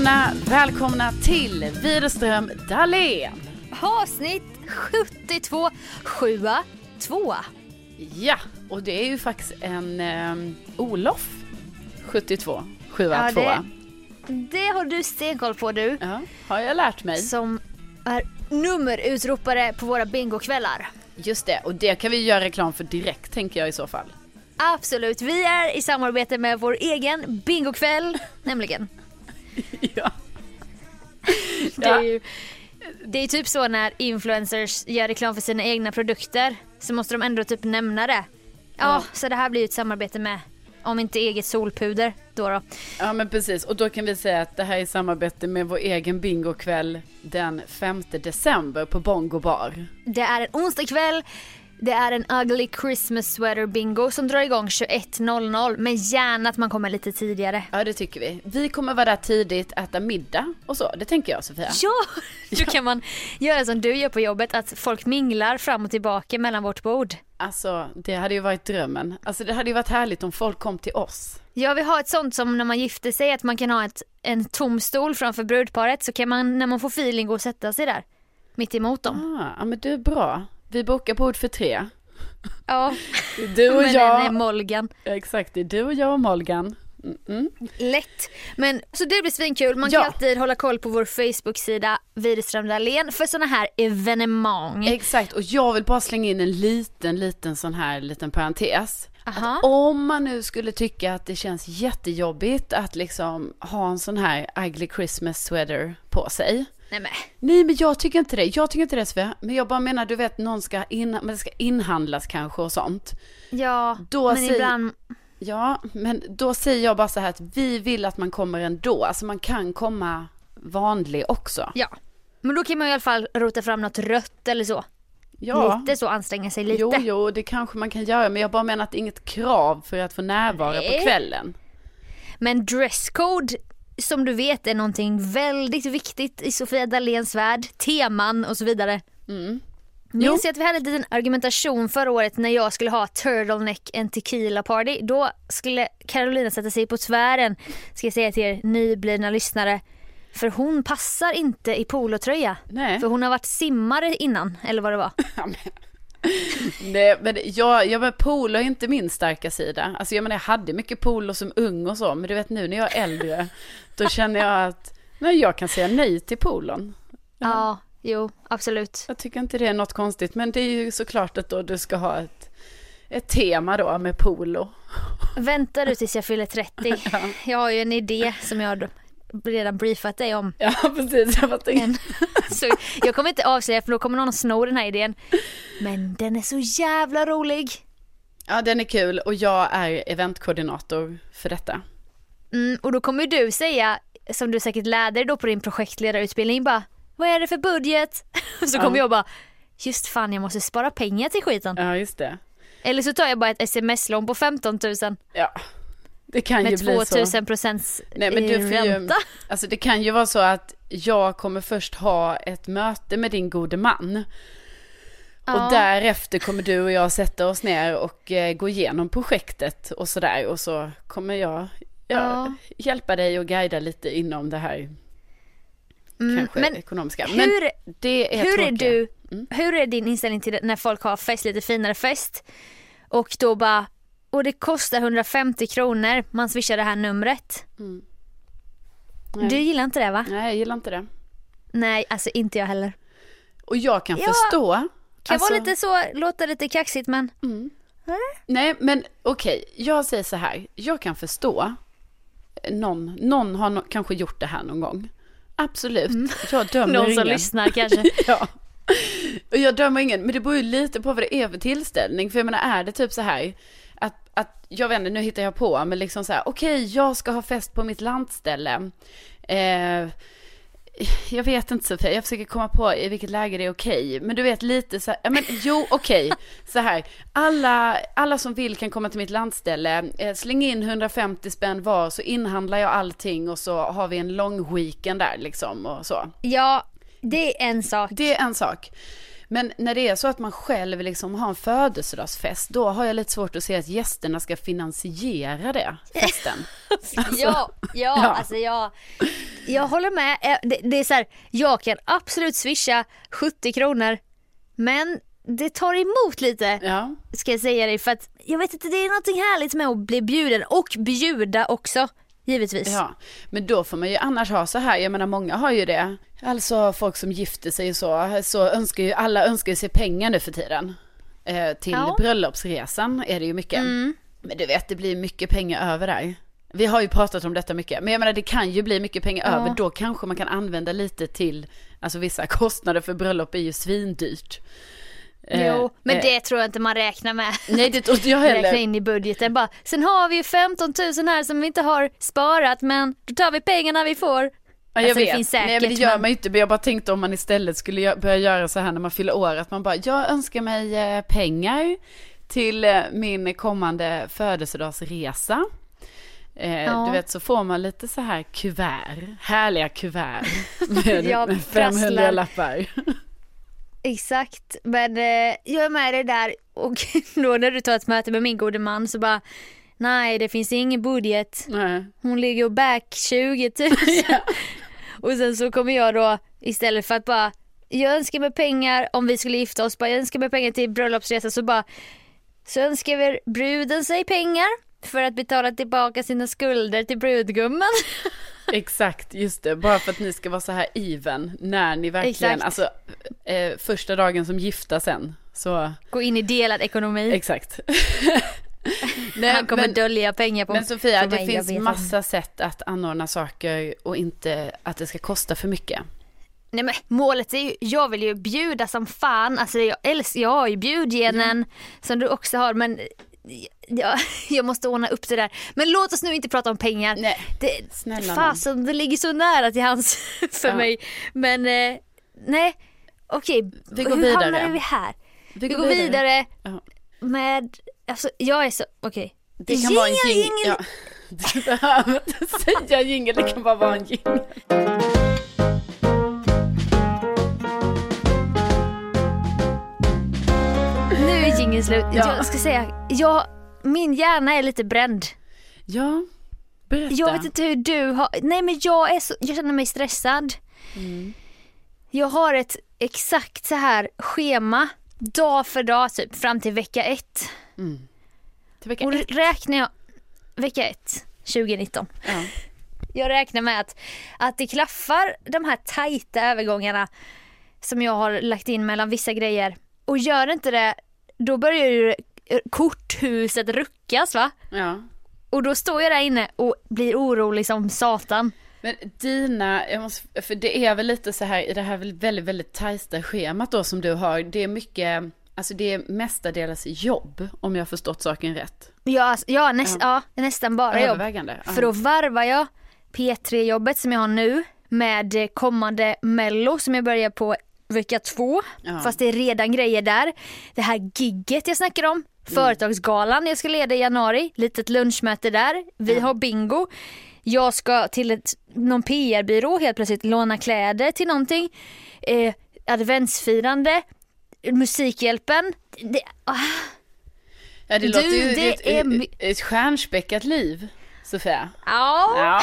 Välkomna, välkomna till Widerström Dahlén. Avsnitt 72, 7 2. Ja, och det är ju faktiskt en eh, Olof 72, 7 Ja, 2. det- Det har du stenkoll på du. Ja, har jag lärt mig. Som är nummerutropare på våra bingokvällar. Just det, och det kan vi göra reklam för direkt tänker jag i så fall. Absolut, vi är i samarbete med vår egen bingokväll, nämligen. ja. Det är ju det är typ så när influencers gör reklam för sina egna produkter så måste de ändå typ nämna det. Ja, Ja. så det här blir ju ett samarbete med, om inte eget solpuder då då. ja, men precis. Och då kan vi säga att det här är samarbete med vår egen bingokväll den 5 december på Bongo bar. Det är en onsdagkväll. Det är en ugly Christmas sweater bingo som drar igång 21.00 men gärna att man kommer lite tidigare. Ja, det tycker vi. Vi kommer vara där tidigt, äta middag och så. Det tänker jag, Sofia. Ja, då kan man göra som du gör på jobbet att folk minglar fram och tillbaka mellan vårt bord. Alltså, det hade ju varit drömmen. Alltså, det hade ju varit härligt om folk kom till oss. Jag vill ha ett sånt som när man gifter sig att man kan ha ett, en tom stol framför brudparet så kan man när man får feeling gå och sätta sig där. Mitt emot dem. Ah, ja, men du är bra. Vi bokar bord för tre. Ja, Du och men jag. är Molgan. Exakt, det är du och jag och Molgan. Mm -mm. Lätt. Men så det blir svinkul. Man Ja. kan alltid hålla koll på vår Facebook-sida Widerström Dahlén för sådana här evenemang. Exakt, och jag vill bara slänga in en liten, liten sån här liten parentes. Om man nu skulle tycka att det känns jättejobbigt att liksom ha en sån här ugly Christmas sweater på sig. Nej men. Nej men jag tycker inte det, jag tycker inte det Sofia. Men jag bara menar du vet någon ska, in, men det ska inhandlas kanske och sånt. Ja, Då men säger- ibland. Ja, men då säger jag bara så här att vi vill att man kommer ändå. Alltså man kan komma vanlig också. Ja. Men då kan man i alla fall rota fram något rött eller så. Ja, Lite så, anstränga sig lite. jo, jo, det kanske man kan göra. Men jag bara menar att det är inget krav för att få närvara Nej. på kvällen. Men dresscode som du vet är någonting väldigt viktigt i Sofia Dahléns värld. Teman och så vidare. Mm. Minns att vi hade en liten argumentation förra året när jag skulle ha turtleneck en tequila party. Då skulle Carolina sätta sig på tvären, ska jag säga till er nyblivna lyssnare. För hon passar inte i polotröja. Nej. För hon har varit simmare innan, eller vad det var. Ja, Nej, men jag, jag men polo är inte min starka sida. Alltså jag menar jag hade mycket polo som ung och så, men du vet nu när jag är äldre, då känner jag att nej, jag kan säga nej till polon. Ja, jo, absolut. Jag tycker inte det är något konstigt, men det är ju såklart att då du ska ha ett, ett tema då med polo. Vänta du tills jag fyller 30. Jag har ju en idé som jag redan briefat dig om. Ja, precis. Jag. Så jag kommer inte avslöja för då kommer någon att sno den här idén. Men den är så jävla rolig. Ja, den är kul och jag är eventkoordinator för detta. Mm, och då kommer du säga, som du säkert lärde dig då på din projektledarutbildning, bara vad är det för budget? Så kommer Ja. jag bara, just fan jag måste spara pengar till skiten. Ja, just det. Eller så tar jag bara ett sms-lån på 15 000 Ja, det kan ju bli 2 så. 000 procents Nej, men du får ju, ränta. alltså det kan ju vara så att jag kommer först ha ett möte med din gode man. Ja. Och därefter kommer du och jag sätta oss ner och eh, gå igenom projektet och sådär. Och så kommer jag ja, Ja. hjälpa dig och guida lite inom det här Mm, kanske men ekonomiska. hur, det är hur är du, Mm. hur är din inställning till när folk har fest, lite finare fest och då bara, och det kostar 150 kronor, man swishar det här numret. Mm. Du gillar inte det va? Nej, jag gillar inte det. Nej, alltså inte jag heller. Och jag kan Ja, förstå. Kan alltså- vara lite så, låta lite kaxigt men Mm. Nej, men okej, jag säger så här. Jag kan förstå. Någon, någon har no- kanske gjort det här någon gång. Absolut, jag dömer Mm. någon som ingen. lyssnar kanske. ja. Och jag dömer ingen, men det beror ju lite på vad det är för tillställning. För jag menar, är det typ så här att, att jag vet inte, nu hittar jag på, men liksom så här, okej, jag ska ha fest på mitt landställe. Eh, jag vet inte Sofia, jag försöker komma på i vilket läge det är okej. Men du vet lite så här, ja men jo okej, så här. Alla, alla som vill kan komma till mitt landställe, eh, släng in 150 spänn var så inhandlar jag allting och så har vi en lång weekend där liksom och så. Ja, det är en sak. Det är en sak. Men när det är så att man själv liksom har en födelsedagsfest, då har jag lite svårt att se att gästerna ska finansiera det, festen. ja, ja, ja. alltså jag, jag håller med. Eh, Det, det är så här, jag kan absolut swisha 70 kronor men det tar emot lite Ja, ska jag säga dig för att jag vet inte det är någonting härligt med att bli bjuden och bjuda också givetvis. ja. Men då får man ju annars ha så här, jag menar många har ju det. Alltså folk som gifter sig och så, så önskar ju, alla önskar ju sig pengar nu för tiden. Eh, till Ja. bröllopsresan är det ju mycket. Mm. Men du vet, det blir mycket pengar över där. Vi har ju pratat om detta mycket, men jag menar det kan ju bli mycket pengar Ja. över. Då kanske man kan använda lite till, alltså vissa kostnader för bröllop är ju svindyrt. Eh, Jo, men eh, det tror jag inte man räknar med. Nej, det tror inte jag Räkna heller. in i budgeten bara. Sen har vi ju 15 000 här som vi inte har sparat men då tar vi pengarna vi får. Ja, jag Alltså, det vet. finns säkert, Nej, men det gör men- man ju inte. Men jag bara tänkte om man istället skulle börja göra så här när man fyller år. Att man bara, jag önskar mig eh, pengar till eh, min kommande födelsedagsresa. Eh, Ja. Du vet så får man lite så här kuvert, härliga kuvert med, med 500 prasslar. lappar. Exakt, men eh, jag är med dig där och då när du tar ett möte med min gode man så bara Nej det finns ingen budget. Nej. Hon ligger och back 20 000. Och sen så kommer jag då istället för att bara jag önskar mig pengar om vi skulle gifta oss, bara jag önskar mig pengar till bröllopsresa så bara så önskar vi bruden sig pengar för att betala tillbaka sina skulder till brudgummen. Exakt, just det. Bara för att ni ska vara så här even när ni verkligen, Exakt. alltså eh, första dagen som gifta sen. Så, Gå in i delad ekonomi. exakt. Nej, Han kommer men- dölja pengar på Men Sofia, det mig, finns massa sätt att anordna saker och inte att det ska kosta för mycket. Nej men målet är ju, jag vill ju bjuda som fan, alltså jag älskar, jag har ju bjudgenen som du också har men jag, jag måste ordna upp det där. Men låt oss nu inte prata om pengar. Nej, Det, snälla fasen det ligger så nära till hans för Ja. mig. Men eh, nej, okej. Vi går Hur vidare. hamnade vi här? Vi Vi går vidare Ja. med, alltså jag är så, okej. Det kan vara en jingel. Ja. Du behöver inte säga jingel, det kan bara vara en jingel. Jingeln slut. Ja. Jag ska säga, jag, min hjärna är lite bränd. Ja, berätta. Jag vet inte hur du har, nej men jag är så, jag känner mig stressad. Mm. Jag har ett exakt så här schema, dag för dag typ fram till vecka ett. Mm. Till vecka Och ett. räknar jag, vecka ett, 2019. Ja. Jag räknar med att, att det klaffar de här tajta övergångarna som jag har lagt in mellan vissa grejer. Och gör inte det, då börjar ju korthuset ruckas va? ja. Och då står jag där inne och blir orolig som satan. Men dina, jag måste, för det är väl lite så här i det här väldigt, väldigt tajta schemat då som du har. Det är mycket, alltså det är mestadels jobb om jag har förstått saken rätt. Ja, alltså, ja, näst, ja. nästan bara jobb. Ja. För då varvar jag P3-jobbet som jag har nu med eh, kommande mello som jag börjar på vecka två. Ja. Fast det är redan grejer där. Det här gigget jag snackar om. Företagsgalan jag ska leda i januari. Litet lunchmöte där. Vi har bingo. Jag ska till ett, någon PR-byrå helt plötsligt låna kläder till någonting. Eh, adventsfirande. Musikhjälpen. Det, ah, Ja, det Du, låter ju det ett, är ett stjärnspäckat liv, Sofia. ja. Ja.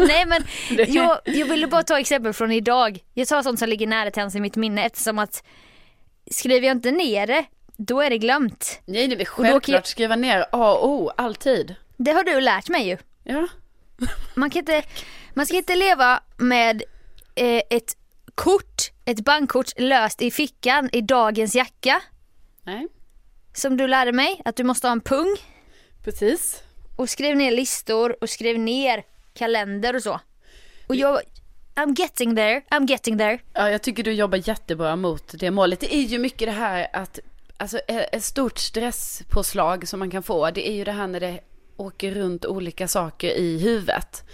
Nej men jag, jag ville bara ta exempel från idag. Jag tar sånt som ligger nära till hands i mitt minne eftersom att skriver jag inte ner det, då är det glömt. Nej, det är självklart jag- skriva ner A och O, alltid. Det har du lärt mig ju. Ja. Man, kan inte, man ska inte leva med eh, ett kort, ett bankkort löst i fickan i dagens jacka. Nej, Som du lärde mig, att du måste ha en pung. precis. Och skriv ner listor och skriv ner kalender och så. Och jag, I'm getting there, I'm getting there. Ja, jag tycker du jobbar jättebra mot det målet. Det är ju mycket det här att, alltså e- ett stort stresspåslag som man kan få, det är ju det här när det åker runt olika saker i huvudet.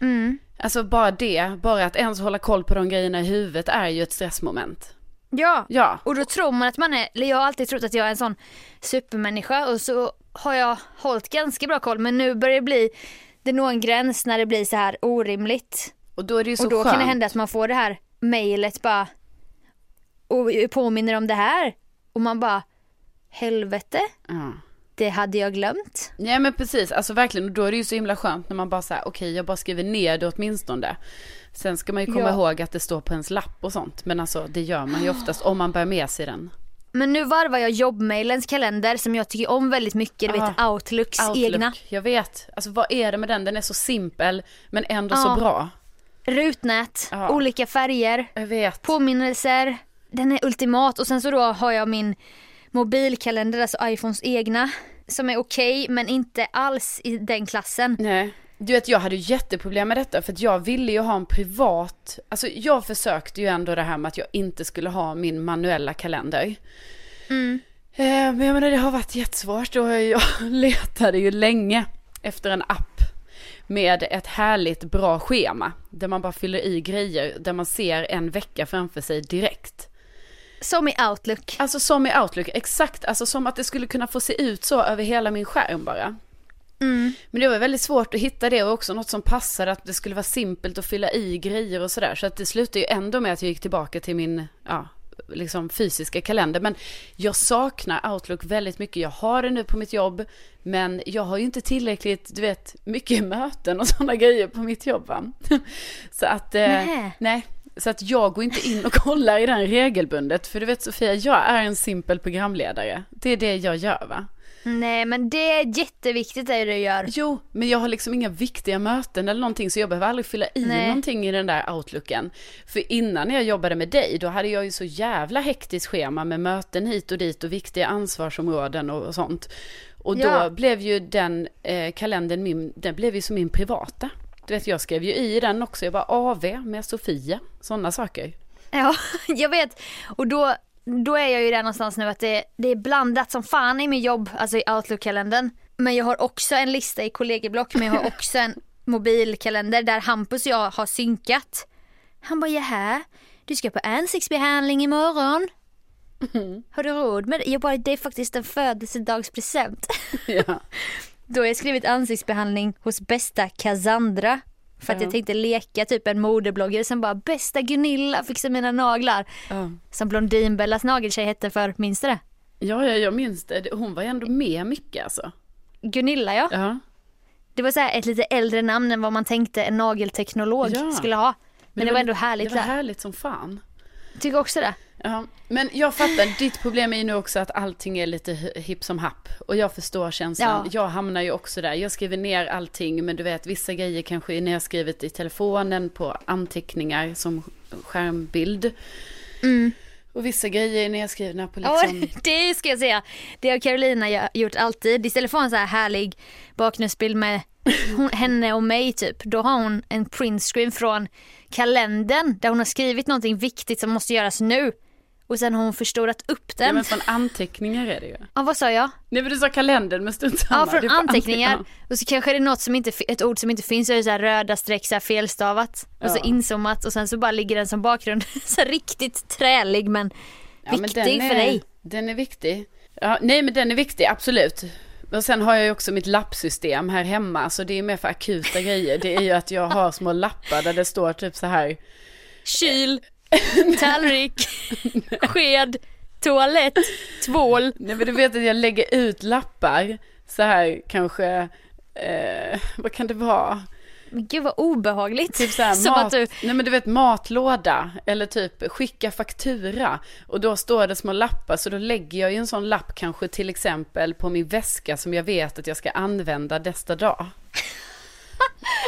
Mm. Alltså bara det, bara att ens hålla koll på de grejerna i huvudet är ju ett stressmoment. Ja, Ja, och då tror man att man är, eller jag har alltid trott att jag är en sån supermänniska och så har jag hållit ganska bra koll men nu börjar det bli, det når en gräns när det blir så här orimligt. och då är det ju så och då skönt. kan det hända att man får det här mejlet bara och påminner om det här och man bara helvete. Ja. Det hade jag glömt. Ja men precis, alltså verkligen, då är det ju så himla skönt när man bara säger okej okay, jag bara skriver ner det åtminstone. Sen ska man ju komma ja. ihåg att det står på ens lapp och sånt, men alltså det gör man ju oftast om man bär med sig den. Men nu varvar jag jobbmailens kalender som jag tycker om väldigt mycket, du vet Outlooks Outlook, egna. Jag vet, alltså vad är det med den? Den är så simpel men ändå ja. så bra. Rutnät, ja. olika färger, jag vet. påminnelser. Den är ultimat och sen så då har jag min mobilkalender, alltså iPhones egna. Som är okej okay, men inte alls i den klassen. Nej. Du vet jag hade jätteproblem med detta för att jag ville ju ha en privat, alltså jag försökte ju ändå det här med att jag inte skulle ha min manuella kalender. Mm. Eh, men jag menar det har varit jättesvårt och jag letade ju länge efter en app med ett härligt bra schema där man bara fyller i grejer där man ser en vecka framför sig direkt. Som i Outlook. Alltså som i Outlook, exakt. Alltså som att det skulle kunna få se ut så över hela min skärm bara. Mm. Men det var väldigt svårt att hitta det och också något som passade att det skulle vara simpelt att fylla i grejer och sådär. Så att det slutade ju ändå med att jag gick tillbaka till min, ja, liksom fysiska kalender. Men jag saknar Outlook väldigt mycket. Jag har det nu på mitt jobb, men jag har ju inte tillräckligt, du vet, mycket möten och sådana grejer på mitt jobb va. Så att, eh, nej. Så att jag går inte in och kollar i den regelbundet. För du vet Sofia, jag är en simpel programledare. Det är det jag gör va. Nej men det är jätteviktigt det du gör. Jo, men jag har liksom inga viktiga möten eller någonting så jag behöver aldrig fylla i Nej. någonting i den där outlooken. För innan jag jobbade med dig, då hade jag ju så jävla hektiskt schema med möten hit och dit och viktiga ansvarsområden och, sånt. Och då ja. blev ju den eh, kalendern min, den blev ju som min privata. Du vet, jag skrev ju i den också, jag bara AV med Sofia, sådana saker. Ja, jag vet. Och då, då är jag ju där någonstans nu att det, det är blandat som fan i min jobb, alltså i Outlook-kalendern. Men jag har också en lista i kollegieblock, men jag har också en mobilkalender där Hampus och jag har synkat. Han bara, jaha, du ska på ansiktsbehandling imorgon. Mm. Har du råd med det? Jag bara, det är faktiskt en födelsedagspresent. Ja. Då har jag skrivit ansiktsbehandling hos bästa Cassandra. För att ja. jag tänkte leka typ en modebloggare som bara bästa Gunilla fixar mina naglar. Ja. Som Blondinbellas nageltjej hette för, minns du det? Ja, ja, jag minns det. Hon var ju ändå med mycket alltså. Gunilla ja. ja. Det var så här ett lite äldre namn än vad man tänkte en nagelteknolog ja. skulle ha. Men, Men det, var, var ändå härligt. Det var härligt som fan. Tycker också det. Ja, men jag fattar, ditt problem är ju nu också att allting är lite hipp som happ. Och jag förstår känslan. Ja. Jag hamnar ju också där. Jag skriver ner allting, men du vet vissa grejer kanske är nedskrivet i telefonen på anteckningar som skärmbild. Mm. Och vissa grejer är nedskrivna på liksom... Ja, det ska jag säga. Det har Carolina gjort alltid. Istället för en så här härlig bakgrundsbild med hon, henne och mig typ. Då har hon en printscreen från kalendern där hon har skrivit någonting viktigt som måste göras nu. Och sen har hon förstorat upp den. Ja men från anteckningar är det ju. Ja vad sa jag? Nej men du sa kalendern men strunt samma. Ja från anteckningar. Anteckningar. Och så kanske det är något som inte, ett ord som inte finns, så är det så här röda streck så här felstavat. Ja. Och så inzoomat och sen så bara ligger den som bakgrund. så riktigt trälig men ja, viktig men är, för dig. Den är viktig. Ja, nej men den är viktig, absolut. Och sen har jag ju också mitt lappsystem här hemma, så det är mer för akuta grejer. Det är ju att jag har små lappar där det står typ så här. Kyl, tallrik, sked, toalett, tvål. Nej men du vet att jag lägger ut lappar så här kanske, eh, vad kan det vara? Men gud vad obehagligt. Typ såhär, Som mat, att du... nej men du vet matlåda eller typ skicka faktura. Och då står det små lappar så då lägger jag ju en sån lapp kanske till exempel på min väska som jag vet att jag ska använda nästa dag.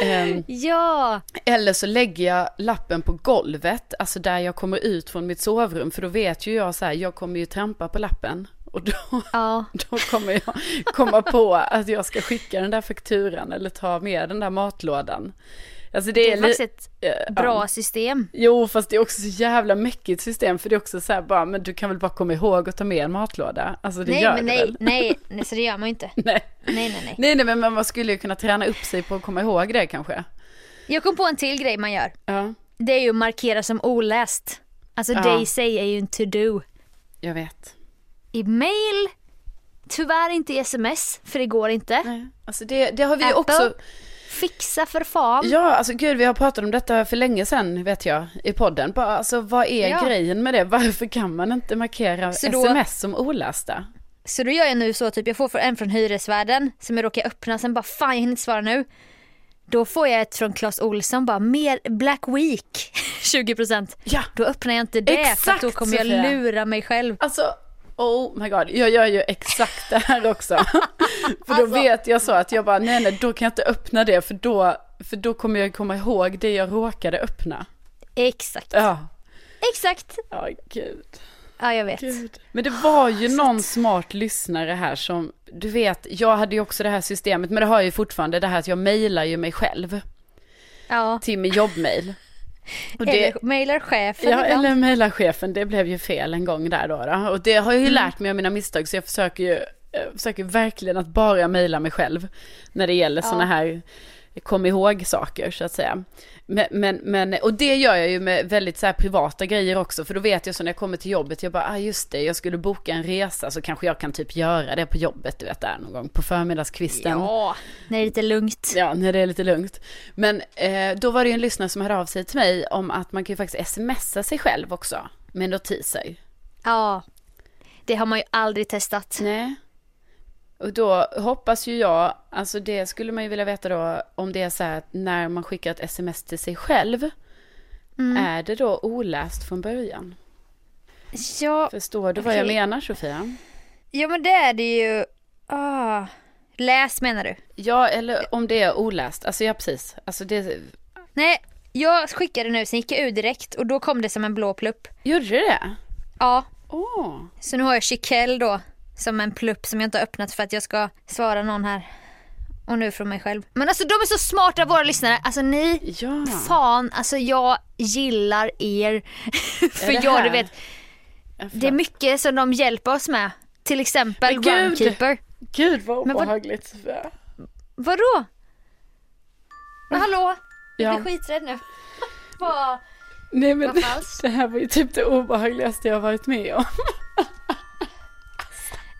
Um, ja! Eller så lägger jag lappen på golvet, alltså där jag kommer ut från mitt sovrum. För då vet ju jag så här, jag kommer ju trampa på lappen. Och då, ja. då kommer jag komma på att jag ska skicka den där fakturan eller ta med den där matlådan. Alltså det, det är, faktiskt ett bra ja. system. Jo, fast det är också så jävla mäckigt system för det är också så här bara, men du kan väl bara komma ihåg att ta med en matlåda? Alltså det nej, gör men nej, väl? nej, nej, så det gör man ju inte. nej. Nej, nej, nej. Nej, nej, men man skulle ju kunna träna upp sig på att komma ihåg det kanske. Jag kom på en till grej man gör. Ja. Det är ju att markera som oläst. Alltså ja. day say är ju en to do. Jag vet i mail, tyvärr inte i sms för det går inte. Nej, alltså det, det har vi Apple, också Fixa för fan. Ja, alltså gud vi har pratat om detta för länge sedan vet jag i podden. Bara, alltså vad är ja. grejen med det? Varför kan man inte markera då, sms som olästa? Så då gör jag nu så, typ jag får en från hyresvärden som jag råkar öppna, sen bara fan jag hinner inte svara nu. Då får jag ett från Clas Olsson bara, mer Black Week 20%. Ja. Då öppnar jag inte det för Exakt, då kommer jag Sofia. lura mig själv. Alltså, oh my god, jag gör ju exakt det här också. för då Alltså. vet jag så att jag bara, nej nej, då kan jag inte öppna det för då, för då kommer jag komma ihåg det jag råkade öppna. Exakt. Ja, Exakt. ja gud. Ja jag vet. Gud. Men det var ju någon smart lyssnare här som, du vet, jag hade ju också det här systemet, men det har jag ju fortfarande det här att jag mejlar ju mig själv Ja. till min jobbmail. Det, Eller mailar chefen ja, ibland. eller mejla chefen, det blev ju fel en gång där då. då. Och det har jag ju lärt mig av mina misstag, så jag försöker ju, jag försöker verkligen att bara mejla mig själv när det gäller sådana här kom ihåg saker så att säga. Men, men, men, och det gör jag ju med väldigt så här privata grejer också, för då vet jag så när jag kommer till jobbet, jag bara, ah just det, jag skulle boka en resa så kanske jag kan typ göra det på jobbet, du vet där någon gång på förmiddagskvisten. Ja, när det är lite lugnt. Ja, när det är lite lugnt. Men eh, då var det ju en lyssnare som hörde av sig till mig om att man kan ju faktiskt smsa sig själv också med notiser. Ja. Det har man ju aldrig testat. Nej. Och då hoppas ju jag, alltså det skulle man ju vilja veta då, om det är så här att när man skickar ett sms till sig själv, är det då oläst från början? Ja, Förstår du vad jag Okej. menar Sofia? ja men det är det ju. Ah. Läs menar du? Ja, eller om det är oläst, alltså ja precis, alltså det, Nej, jag skickade nu, sen gick jag ur direkt och då kom det som en blå plupp. gjorde det? Ja, Åh, så nu har jag Chiquel då som en plupp som jag inte har öppnat för att jag ska svara någon här. Och nu från mig själv. Men alltså de är så smarta våra lyssnare. Alltså ni, ja. fan alltså jag gillar er. för det jag här? du vet, det är mycket som de hjälper oss med. Till exempel Men gud! Runkeeper. Gud vad obehagligt Sofia. Vadå? Men hallå? Jag Ja. blir skiträdd nu. Vad? Nej men Vad falskt. det här var ju typ det obehagligaste jag varit med om.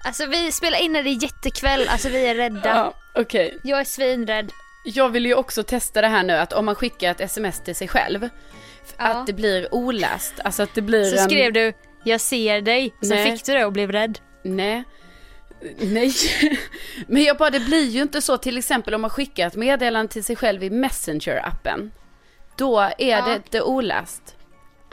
Alltså vi spelar in när det är jättekväll, alltså vi är rädda. Ja, okej. Jag är svinrädd. Jag vill ju också testa det här nu att om man skickar ett sms till sig själv, Ja. att det blir oläst. Alltså att det blir Så en... skrev du jag ser dig, så Nej. fick du det och blev rädd. Nej. Nej. Men jag bara, det blir ju inte så till exempel om man skickar ett meddelande till sig själv i Messenger-appen. Då är Ja. det inte oläst.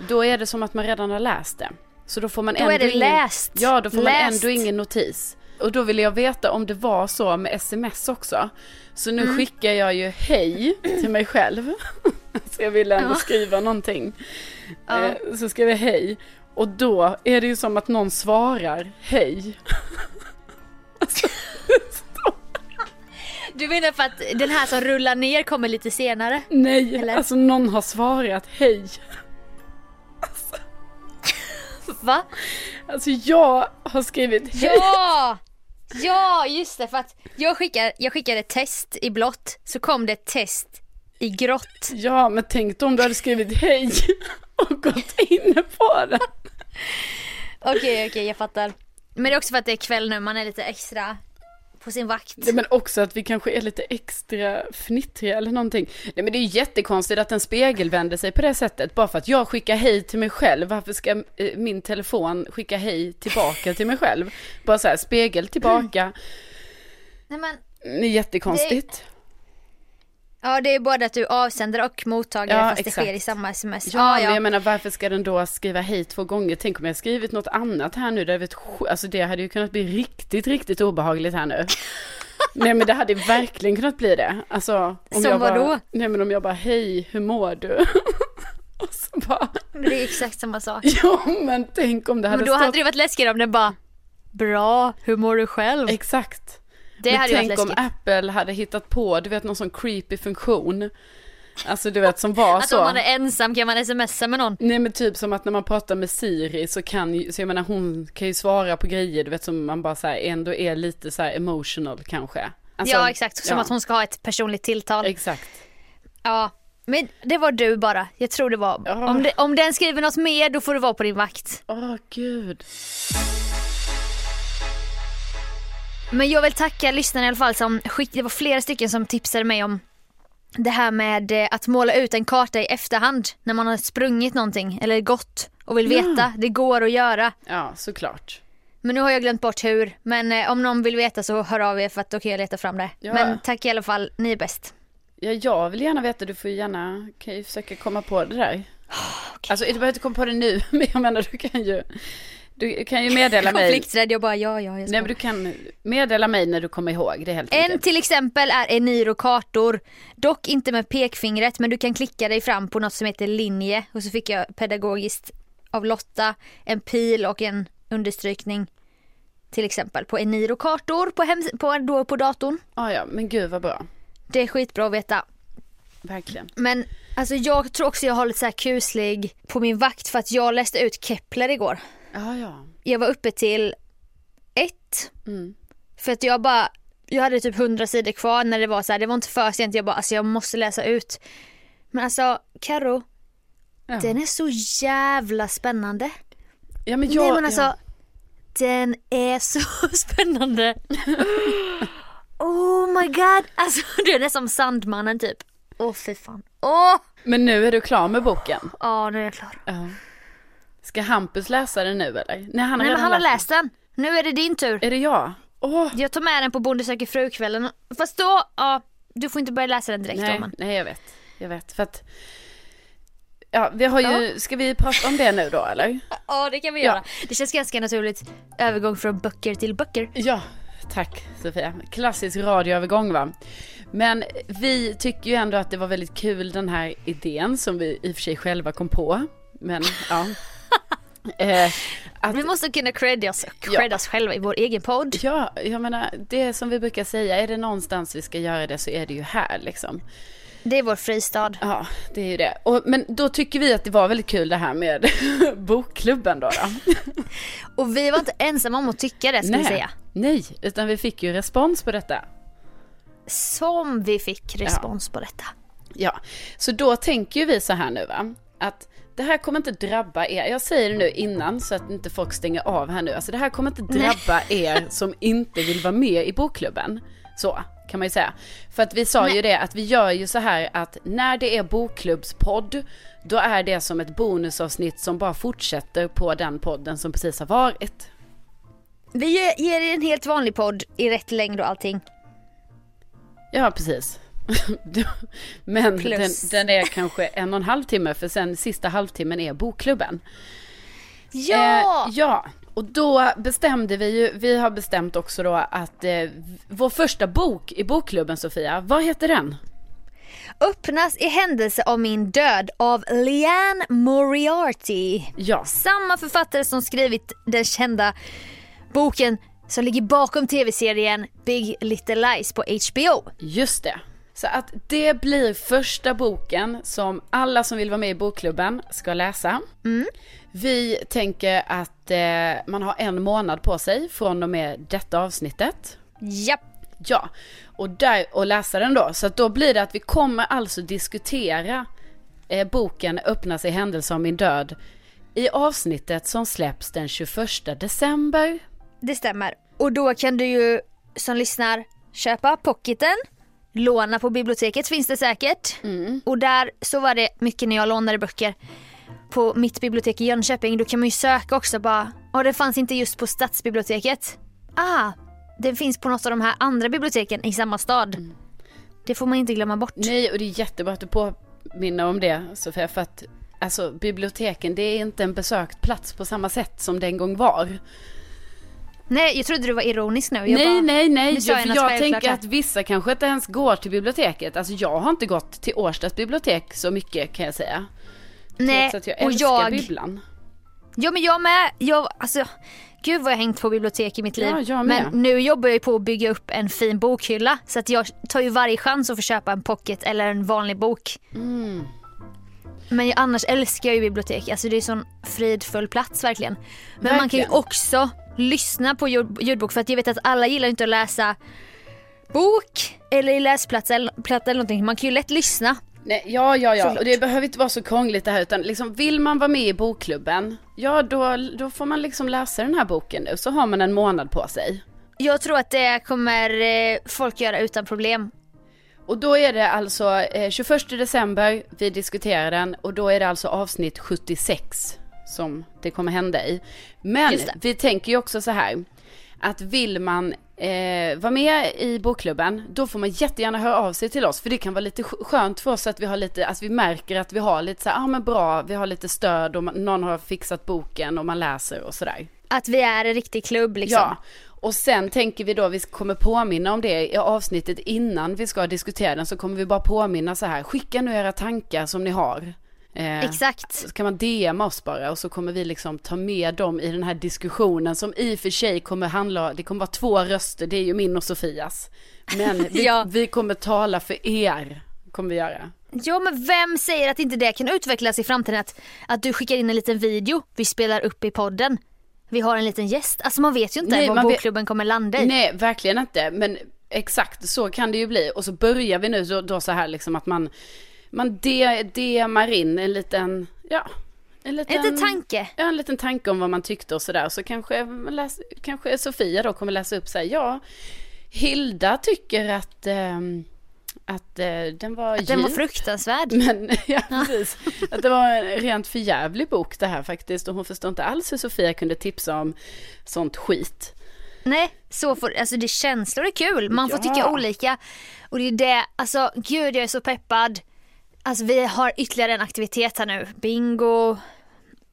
Då är det som att man redan har läst det. Så då får man Då ändå är det ingen... läst. Ja, då får man Läst. ändå ingen notis. Och då vill jag veta om det var så med sms också. Så nu Mm. skickar jag ju hej till mig själv. så jag vill ändå Ja. skriva någonting. Ja. Eh, så skriver jag hej. Och då är det ju som att någon svarar hej. Du menar för att den här som rullar ner kommer lite senare? Nej, Eller? alltså någon har svarat hej. Va? Alltså jag har skrivit. Ja! Ja, just det. För att jag skickade, jag skickade ett test i blått, så kom det ett test i grått. Ja, men tänk då om du hade skrivit hej och gått inne på det. Okej, okej, jag fattar. Men det är också för att det är kväll nu, man är lite extra på sin vakt. Ja, men också att vi kanske är lite extra fnittriga eller någonting. Nej men det är ju jättekonstigt att en spegel vänder sig på det sättet. Bara för att jag skickar hej till mig själv. Varför ska eh, min telefon skicka hej tillbaka till mig själv? Bara så här, spegel tillbaka. Nej, men, Det är jättekonstigt. Ja, det är både att du är avsändare och mottagare Ja, fast det exakt. sker i samma sms. Ja, Ja, men ja. jag menar varför ska den då skriva hej två gånger? Tänk om jag skrivit något annat här nu. Det, vet, alltså det hade ju kunnat bli riktigt, riktigt obehagligt här nu. Nej men det hade verkligen kunnat bli det. Alltså, om Som jag bara, vadå? Nej men om jag bara, hej, hur mår du? Och så bara, Det är exakt samma sak. ja men tänk om det hade Men då stått... hade det varit läskigare om den bara Bra, hur mår du själv? Exakt. Det men hade ju varit tänk om. Apple hade hittat på, du vet någon sån creepy funktion. Alltså du vet som var Att så. om man är ensam kan man smsa med någon. Nej men typ som att när man pratar med Siri så kan ju, så jag menar hon kan ju svara på grejer du vet som man bara så här ändå är lite så här emotional kanske. Alltså, ja exakt, som ja, att hon ska ha ett personligt tilltal. Exakt. Ja, men det var du bara. Jag tror det var. Ja. Om, det, om den skriver något mer då får du vara på din vakt. Åh gud. Men jag vill tacka lyssnarna i alla fall som skick, det var flera stycken som tipsade mig om det här med eh, att måla ut en karta i efterhand när man har sprungit någonting eller gått och vill Ja. veta. Det går att göra. Ja såklart. Men nu har jag glömt bort hur. Men eh, om någon vill veta så hör av er för att då kan jag leta fram det. Ja. Men tack i alla fall, ni är bäst. Ja, jag vill gärna veta, du får gärna, kan ju försöka komma på det där. Alltså du behöver inte komma på det nu, men jag menar du kan ju, du kan ju meddela mig. Konflikträdd, jag bara ja, ja, jag ska. Nej men du kan meddela mig när du kommer ihåg, det helt En enkelt. till exempel är Eniro kartor. Dock inte med pekfingret men du kan klicka dig fram på något som heter linje och så fick jag pedagogiskt av Lotta en pil och en understrykning till exempel på Eniro kartor på, hems- på, då på datorn. Ah, ja, men gud vad bra. Det är skitbra att veta. Verkligen. Men alltså jag tror också jag har lite så här kuslig på min vakt för att jag läste ut Kepler igår. Ja, ja. Jag var uppe till ett Mm. För att jag bara, jag hade typ 100 sidor kvar när det var så här, det var inte för sent, jag bara alltså jag måste läsa ut. Men alltså Karo, Ja. den är så jävla spännande. ja, men jag, Nej men alltså, ja. den är så spännande. oh my god, alltså den är som Sandmannen typ. Åh oh, fy fan. Åh, Men nu är du klar med boken? Ja, nu är jag klar. Ja. Ska Hampus läsa den nu eller? Nej, han har Nej men han har läst den. Nu är det din tur. Är det jag? Åh! Jag tar med den på Bonde söker fru-kvällen. Fast då, ja, du får inte börja läsa den direkt Nej, då nej, jag vet. Jag vet. För att... Ja, vi har ju... Ska vi prata om det nu då eller? Ja det kan vi Ja. göra. Det känns ganska naturligt. Övergång från böcker till böcker. Ja, tack Sofia. Klassisk radioövergång va. Men vi tycker ju ändå att det var väldigt kul den här idén som vi i och för sig själva kom på. Men ja. eh, att, Vi måste kunna credda oss, credda oss själva i vår egen podd. ja, jag menar det som vi brukar säga, är det någonstans vi ska göra det så är det ju här liksom. Det är vår fristad. Ja, det är ju det. Och, men då tycker vi att det var väldigt kul det här med bokklubben då. då. Och vi var inte ensamma om att tycka det ska vi säga. nej, utan vi fick ju respons på detta. Som vi fick respons på detta. Ja, så då tänker ju vi så här nu va, att det här kommer inte drabba er, jag säger det nu innan så att inte folk stänger av här nu, alltså det här kommer inte drabba er som inte vill vara med i bokklubben. Så kan man ju säga. För att vi sa ju Nej. det att vi gör ju så här att när det är bokklubbspodd, då är det som ett bonusavsnitt som bara fortsätter på den podden som precis har varit. Vi ger- ger er en helt vanlig podd i rätt längd och allting. Ja, precis. Men den, den är kanske en och en halv timme för sen sista halvtimmen är bokklubben. Ja! Eh, ja, och då bestämde vi ju, vi har bestämt också då att eh, vår första bok i bokklubben Sofia, vad heter den? Öppnas i händelse av min död av Leanne Moriarty. Ja, Samma författare som skrivit den kända boken som ligger bakom tv-serien Big Little Lies på HBO. just det. Så att det blir första boken som alla som vill vara med i bokklubben ska läsa. Vi tänker att eh, man har en månad på sig från och med detta avsnittet. Japp. Ja, och, där, och läsa den då. Så att då blir det att vi kommer alltså diskutera eh, boken Öppnas i händelse av min död i avsnittet som släpps den 21 december. Det stämmer. Och då kan du ju som lyssnar köpa pocketen. Låna på biblioteket finns det säkert. Och där så var det mycket när jag lånade böcker på mitt bibliotek i Jönköping. Då kan man ju söka också bara. Och det fanns inte just på stadsbiblioteket. Ah, det finns på något av de här andra biblioteken i samma stad. Det får man inte glömma bort. Nej, och det är jättebra att du påminner om det Sofia, för att alltså biblioteken det är inte en besökt plats på samma sätt som det en gång var. Nej, jag trodde du var ironisk nu. Jag nej, bara, nej, nej, sa jag jag, tänker att vissa kanske inte ens går till biblioteket. Alltså jag har inte gått till Årstads bibliotek så mycket kan jag säga. Nej, Trots att jag och älskar jag... bibblan. Ja men jag med. Jag, alltså, gud vad jag hängt på bibliotek i mitt liv. Ja, jag med. men nu jobbar jag ju på att bygga upp en fin bokhylla. Så att jag tar ju varje chans att få köpa en pocket eller en vanlig bok. Mm. Men jag, annars älskar jag ju bibliotek. Alltså det är en sån fridfull plats verkligen. Men man kan ju Verkligen. också lyssna på ljud, ljudbok. För att jag vet att alla gillar inte att läsa bok eller i läsplatta eller, någonting. Man kan ju lätt lyssna. Nej, ja, ja, ja. Och det behöver inte vara så krångligt det här utan liksom vill man vara med i bokklubben, ja då, då får man liksom läsa den här boken nu så har man en månad på sig. Jag tror att det kommer eh, folk göra utan problem. Och då är det alltså eh, 21 december, vi diskuterar den och då är det alltså avsnitt 76 som det kommer hända i. Men vi tänker ju också så här, att vill man eh, vara med i bokklubben, då får man jättegärna höra av sig till oss, för det kan vara lite sk- skönt för oss att vi har lite, att vi märker att vi har lite så här, ah, men bra, vi har lite stöd och man, någon har fixat boken och man läser och sådär. Att vi är en riktig klubb liksom. Ja, och sen tänker vi då, vi kommer påminna om det i avsnittet innan vi ska diskutera den, så kommer vi bara påminna så här, skicka nu era tankar som ni har. Eh, Exakt. Så kan man DMa oss bara och så kommer vi liksom ta med dem i den här diskussionen som i och för sig kommer handla, det kommer vara två röster, det är ju min och Sofias. Men vi, Ja. vi kommer tala för er, kommer vi göra. Ja men vem säger att inte det kan utvecklas i framtiden? Att, att du skickar in en liten video, vi spelar upp i podden. Vi har en liten gäst. Alltså man vet ju inte Nej, vad man vet- bokklubben kommer landa i. Nej, verkligen inte. Men exakt så kan det ju bli. Och så börjar vi nu då, då så här liksom att man, man de, DMar in en liten, ja, en liten, En liten tanke. Ja, en liten tanke om vad man tyckte och sådär. Så kanske, läs, kanske Sofia då kommer läsa upp så här, ja, Hilda tycker att, ehm, att eh, den var Den var fruktansvärd. Men, ja, precis. Att det var en rent förjävlig bok det här faktiskt. Och hon förstår inte alls hur Sofia kunde tipsa om sånt skit. Nej, så får, alltså det känslor är kul. Man får Ja. tycka olika. Och det är det, alltså gud jag är så peppad. Alltså vi har ytterligare en aktivitet här nu. Bingo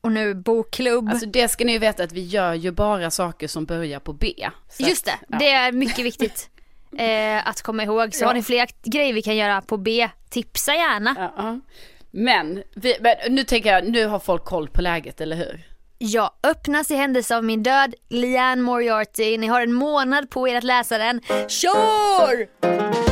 och nu bokklubb. Alltså det ska ni ju veta att vi gör ju bara saker som börjar på B. Just det, att, ja. det är mycket viktigt eh, att komma ihåg. Så Ja. har ni fler grejer vi kan göra på B, tipsa gärna. Ja, ja. Men, vi, men nu tänker jag, nu har folk koll på läget, eller hur? Ja, öppnas i händelse av min död, Leanne Moriarty. Ni har en månad på er att läsa den. Kör!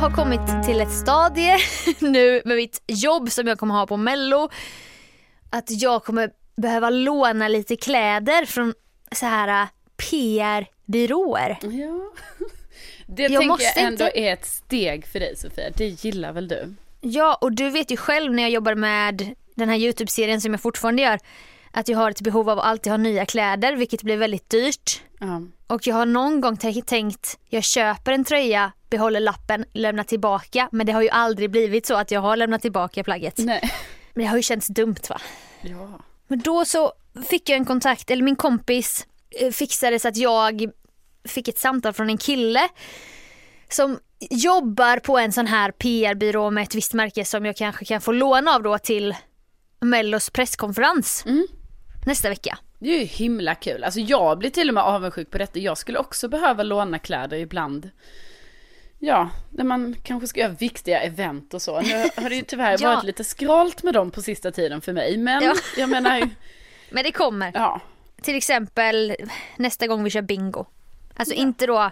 Har kommit till ett stadie nu med mitt jobb som jag kommer ha på mello. Att jag kommer behöva låna lite kläder från så här äh, PR-byråer. Ja. Det Jag tänker jag ändå inte. är ett steg för dig Sofia, det gillar väl du? Ja, och du vet ju själv när jag jobbar med den här Youtube-serien som jag fortfarande gör, att jag har ett behov av att alltid ha nya kläder, vilket blir väldigt dyrt. Ja. Och jag har någon gång tänkt, jag köper en tröja, behåller lappen, lämnar tillbaka. Men det har ju aldrig blivit så att jag har lämnat tillbaka plagget. Nej. Men det har ju känts dumt va? Ja. Men då så fick jag en kontakt, eller min kompis eh, fixade så att jag fick ett samtal från en kille som jobbar på en sån här PR-byrå med ett visst märke som jag kanske kan få låna av då till Mellos presskonferens Mm. Nästa vecka. Det är ju himla kul. Alltså jag blir till och med avundsjuk på detta. Jag skulle också behöva låna kläder ibland. Ja, när man kanske ska göra viktiga event och så. Nu har det ju tyvärr Ja. varit lite skralt med dem på sista tiden för mig. Men Ja. jag menar, Men det kommer. ja. Till exempel nästa gång vi kör bingo. Alltså inte då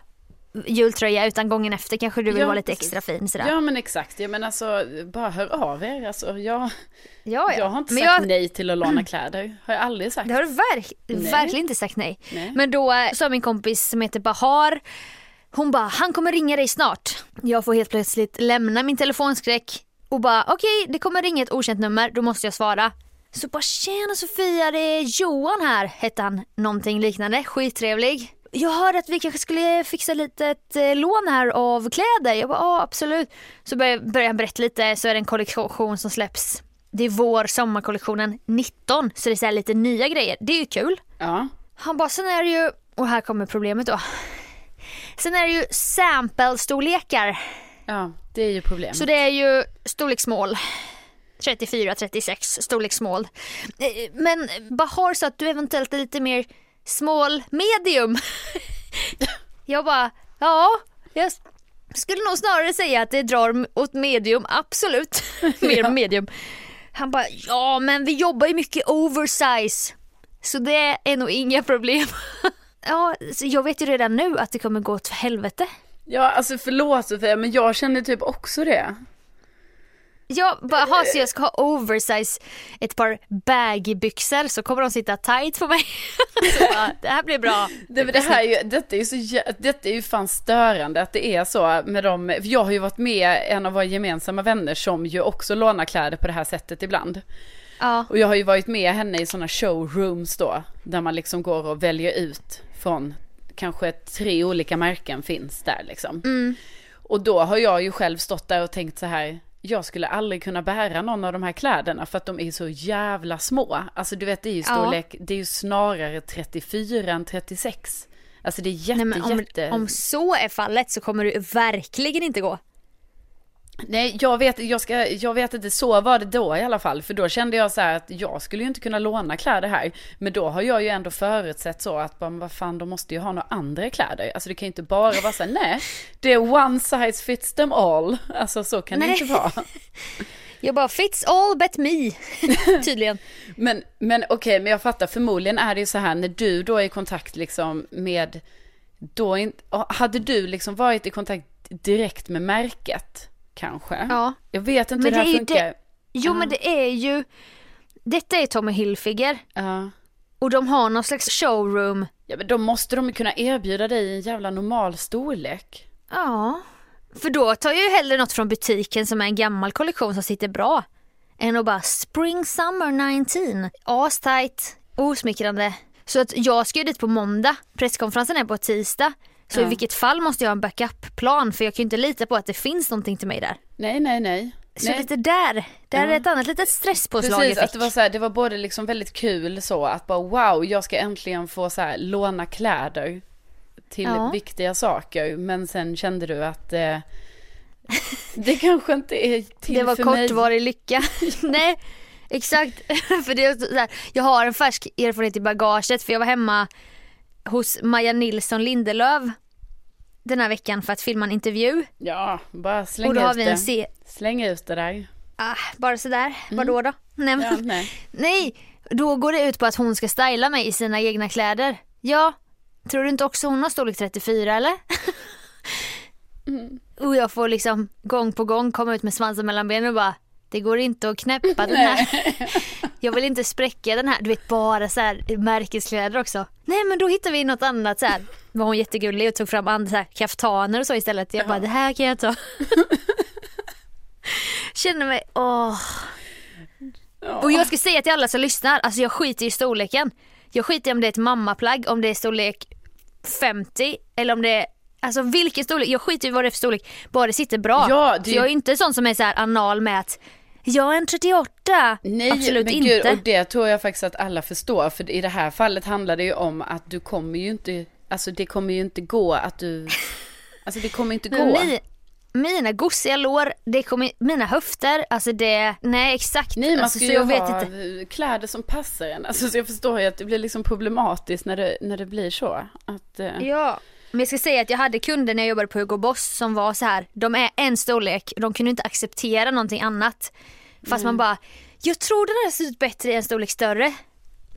jultröja utan gången efter kanske du vill Ja, vara lite extra fin sådär. Ja men exakt, ja, men alltså bara hör av er. Alltså, jag, ja, ja. jag har inte Men sagt jag, nej till att låna kläder. Har jag aldrig sagt. Det har du verk, verkligen inte sagt nej. Nej. Men då eh, sa min kompis som heter Bahar, hon bara han kommer ringa dig snart. Jag får helt plötsligt lämna min telefonskräck och bara okej det kommer ringa ett okänt nummer, då måste jag svara. Så bara tjena Sofia det är Johan här, hette han någonting liknande, skittrevlig. Jag hörde att vi kanske skulle fixa lite ett eh, lån här av kläder. Jag bara ja absolut. Så började började han berätta lite så är det en kollektion som släpps. Det är vår sommarkollektionen 19 så det är så lite nya grejer. Det är ju kul. Ja. Han bara, sen är det ju, och här kommer problemet då. Sen är det ju sample-storlekar. ja, det är ju problemet. Så det är ju storlek small. 34-36 storlek small. Eh, Men Bahar sa att du eventuellt är lite mer small medium. Jag bara, ja, jag skulle nog snarare säga att det drar åt medium, absolut. mer Ja. medium. Han bara, ja men vi jobbar ju mycket oversize. Så det är nog inga problem. ja, jag vet ju redan nu att det kommer gå åt helvete. Ja, alltså förlåt Sofia, men jag känner typ också det. Jag bara, ha, så jag ska ha oversize ett par baggy-byxor så kommer de sitta tight på mig. bara, det här blir bra. Det, det här är ju, detta är ju så, detta är ju fan störande att det är så med dem, jag har ju varit med en av våra gemensamma vänner som ju också lånar kläder på det här sättet ibland. Ja, Och jag har ju varit med henne i sådana showrooms då, där man liksom går och väljer ut från kanske tre olika märken finns där liksom. Och då har jag ju själv stått där och tänkt så här, jag skulle aldrig kunna bära någon av de här kläderna för att de är så jävla små. Alltså du vet, det är ju storlek, ja. det är ju snarare 34 än 36. Alltså det är jätte, Nej, om, jätte... om så är fallet så kommer det verkligen inte gå. Nej, jag vet, jag, ska, jag vet inte, så var det då i alla fall. För då kände jag så här att jag skulle ju inte kunna låna kläder här. Men då har jag ju ändå förutsett så att, vad fan, de måste ju ha några andra kläder. Alltså det kan ju inte bara vara så här, nej, det är one size fits them all. Alltså så kan nej. det inte vara. Jag bara, fits all but me, tydligen. men men okej, okay, men jag fattar, förmodligen är det ju så här när du då är i kontakt liksom med, då in, hade du liksom varit i kontakt direkt med märket? Kanske. Ja. Jag vet inte men hur det här funkar. Det, jo uh. men det är ju, detta är Tommy Hilfiger. Uh. Och de har någon slags showroom. Ja men då måste de kunna erbjuda dig en jävla normal storlek. Ja. För då tar jag ju hellre något från butiken som är en gammal kollektion som sitter bra. Än att bara spring summer 19. Astight, osmickrande. Så att jag ska ju dit på måndag. Presskonferensen är på tisdag. Så ja. i vilket fall måste jag ha en backup-plan för jag kan ju inte lita på att det finns någonting till mig där. Nej, nej, nej. Så nej. lite där, där ja. är ett annat litet stresspåslag Precis, att det var så här, det var både liksom väldigt kul så att bara wow, jag ska äntligen få så här låna kläder till ja. viktiga saker. Men sen kände du att eh, det kanske inte är till Det var för kortvarig lycka. nej, exakt. för det är så här, jag har en färsk erfarenhet i bagaget för jag var hemma hos Maja Nilsson Lindelöv den här veckan för att filma en intervju. Ja, bara släng ut det. Se- släng ut det där. Ah, bara sådär, mm. vadå då? Nej, ja, nej. nej, då går det ut på att hon ska styla mig i sina egna kläder. Ja, tror du inte också hon har storlek 34 eller? mm. Och jag får liksom gång på gång komma ut med svansen mellan benen och bara det går inte att knäppa den här. Jag vill inte spräcka den här. Du vet bara så här märkeskläder också. Nej men då hittar vi något annat så här. Var hon jättegullig och tog fram andra så här, kaftaner och så istället. Jag bara det här kan jag ta. Känner mig, åh. Och jag ska säga till alla som lyssnar, alltså jag skiter i storleken. Jag skiter i om det är ett mammaplagg, om det är storlek 50 eller om det är Alltså vilken storlek, jag skiter i vad det är för storlek, bara det sitter bra. Ja, det... jag är inte sån som är så här anal med att jag är en 38. Nej, Absolut men inte. Gud, och det tror jag faktiskt att alla förstår. För i det här fallet handlar det ju om att du kommer ju inte, alltså det kommer ju inte gå att du, alltså det kommer inte gå. Mi, mina gossiga lår, det kommer, mina höfter, alltså det, nej exakt. Nej man alltså, ska ju ha inte. kläder som passar en. Alltså så jag förstår ju att det blir liksom problematiskt när det, när det blir så. Att, eh... Ja. Men jag ska säga att jag hade kunder när jag jobbade på Hugo Boss som var så här, de är en storlek, de kunde inte acceptera någonting annat. Fast mm. man bara, jag tror den här ser ut bättre i en storlek större.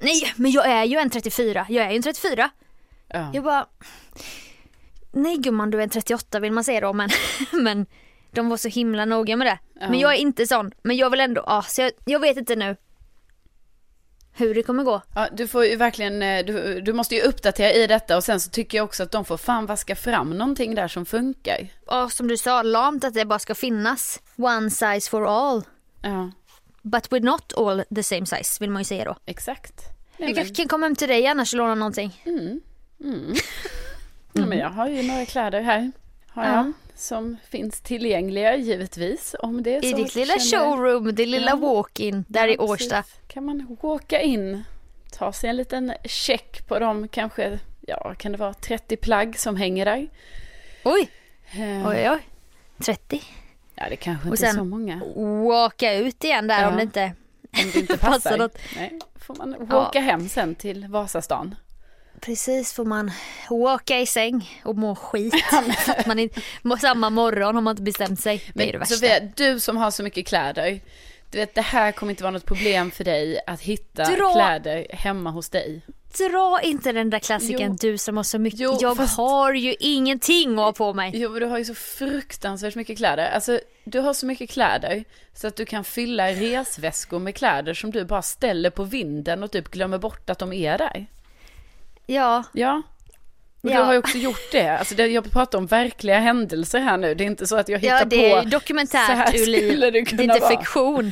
Nej, men jag är ju en 34, jag är ju en 34. Ja. Jag bara, nej gumman du är en 38 vill man säga då men, men de var så himla noga med det. Ja. Men jag är inte sån, men jag vill ändå, ja, så jag, jag vet inte nu hur det kommer gå. Ja, du får ju verkligen, eh, du, du måste ju uppdatera i detta och sen så tycker jag också att de får fan vaska fram någonting där som funkar. Ja, som du sa, lamt att det bara ska finnas one size for all. Ja. But we're not all the same size vill man ju säga då. Exakt. Jag kan, kan komma hem till dig annars och låna någonting. Mm. Mm. Ja, men jag har ju några kläder här. Har jag. Ja. Som finns tillgängliga givetvis. Om det är I ditt lilla känner... showroom, din lilla ja. walk-in där ja, i Årsta. Precis. Kan man walka in, ta sig en liten check på de kanske, ja kan det vara 30 plagg som hänger där. Oj, uh. oj oj, 30. Ja det kanske inte är så många. walka ut igen där ja. om det inte, om det inte passar. passar något. Nej, får man walka ja. hem sen till Vasastan. Precis, får man walka i säng och må skit. man inte, samma morgon har man inte bestämt sig. Det är det värsta. Sofia, du som har så mycket kläder. Du vet, det här kommer inte vara något problem för dig att hitta Dra... kläder hemma hos dig. Dra inte den där klassiken du som har så mycket. Jo, jag fast... har ju ingenting att ha på mig. Jo, men du har ju så fruktansvärt mycket kläder. Alltså, du har så mycket kläder så att du kan fylla resväskor med kläder som du bara ställer på vinden och typ glömmer bort att de är där. Ja. Ja. Och ja. du har ju också gjort det. Alltså det, jag pratar om verkliga händelser här nu. Det är inte så att jag hittar på. Ja, det är dokumentärt ur liv. Det, det är inte fiktion.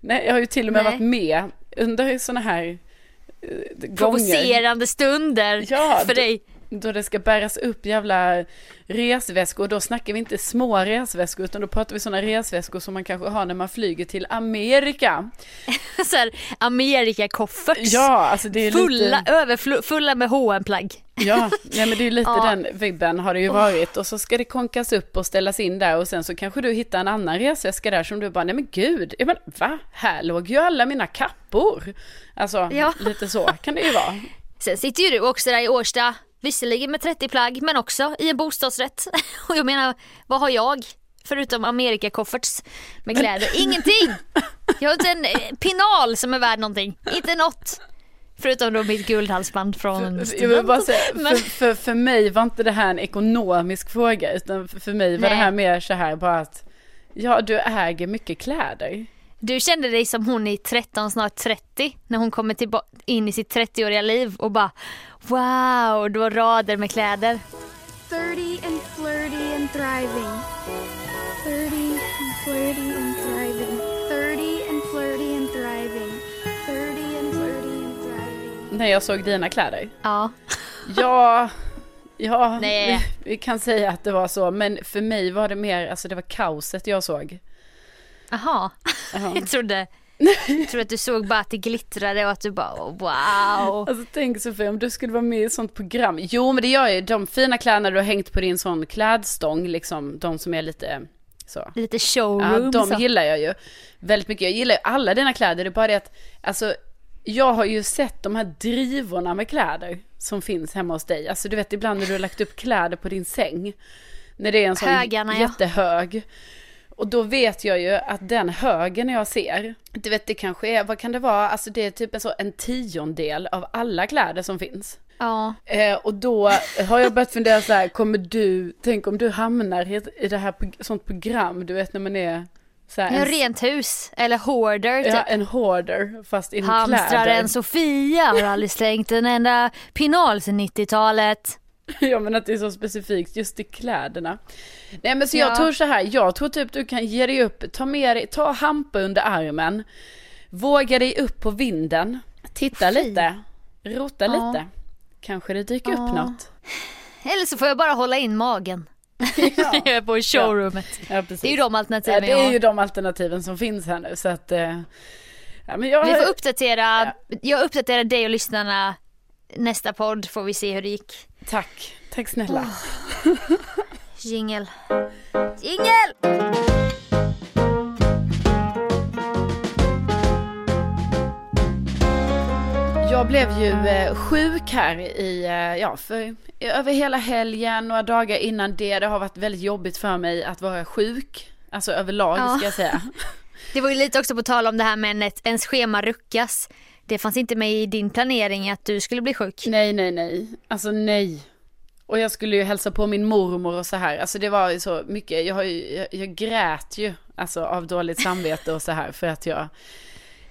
Nej, jag har ju till och med Nej. varit med under sådana här eh, Provocerande gånger. stunder ja, för dig. Då det ska bäras upp jävla resväskor. Då snackar vi inte små resväskor utan då pratar vi sådana resväskor som man kanske har när man flyger till Amerika. så här, Amerika-kofferts. Ja, alltså det är fulla, lite... överfulla med hm plagg Ja, nej, men det är lite Ja. den vibben har det ju varit. Och så ska det konkas upp och ställas in där och sen så kanske du hittar en annan resväska där som du bara, nej men gud, men va? Här låg ju alla mina kappor. Alltså, Ja. lite så kan det ju vara. Sen sitter ju du också där i Årsta, visserligen med 30 plagg men också i en bostadsrätt. Och jag menar, vad har jag? Förutom Amerika-kofferts med kläder. Ingenting! Jag har inte en eh, pinal som är värd någonting. Inte något. Förutom då mitt guldhalsband från Jag vill bara säga, Men- för, för, för mig var inte det här en ekonomisk fråga, utan för för mig var Nej. det här mer så här bara att, ja du äger mycket kläder. Du kände dig som hon i 13, snart 30 när hon kommer in i sitt 30-åriga liv och bara wow, du har rader med kläder. 30 and flirty and thriving. 30 and flirty and thriving. 30 and flirty and thriving. 30 and flirty and thriving. När jag såg dina kläder. Ja. Ja, ja, Nej. Vi, vi kan säga att det var så, men för mig var det mer, alltså det var kaoset jag såg. Jaha, Ja. jag trodde, jag trodde att du såg bara att det glittrade och att du bara wow. Alltså tänk Sofie, om du skulle vara med i ett sånt program. Jo, men det gör ju de fina kläderna du har hängt på din sån klädstång, liksom de som är lite så. Lite Ja, showroom de så. gillar jag ju väldigt mycket. Jag gillar ju alla dina kläder, det är bara det att, alltså, jag har ju sett de här drivorna med kläder som finns hemma hos dig. Alltså du vet ibland när du har lagt upp kläder på din säng. När det är en sån Högarna, ja. Och då vet jag ju att den högen jag ser, du vet det kanske är, vad kan det vara, alltså det är typ en, så, en tiondel av alla kläder som finns. Ja. Eh, och då har jag börjat fundera så här, kommer du, tänk om du hamnar i, i det här sånt program, du vet när man är så här, Ja, en, rent hus eller hoarder typ. ja, en hoarder fast inom Hamstraren kläder. Sofia har aldrig slängt en enda pinal sedan 90-talet. Ja men att det är så specifikt just i kläderna. Nej men så jag Ja. tror så här, jag tror typ du kan ge dig upp, ta med dig, ta hampa under armen, våga dig upp på vinden, titta Fy. lite, rota Ja. lite. Kanske det dyker upp Ja. något. Eller så får jag bara hålla in magen. Jag är på showroomet. Ja. Det är ju de ja, alternativen det är ju de alternativen som finns här nu så att, eh, ja jag Vi får uppdatera, jag uppdaterar dig och lyssnarna nästa podd får vi se hur det gick. Tack, tack snälla. Jingel. Jingel! Jag blev ju eh, sjuk här i, eh, ja, för, över hela helgen, några dagar innan det. Det har varit väldigt jobbigt för mig att vara sjuk. Alltså överlag Ja. ska jag säga. Det var ju lite också på tal om det här med att ens schema ruckas. Det fanns inte med i din planering att du skulle bli sjuk. Nej, nej, nej. Alltså nej. Och jag skulle ju hälsa på min mormor och så här. Alltså det var ju så mycket. Jag, har ju, jag, jag grät ju alltså av dåligt samvete och så här för att jag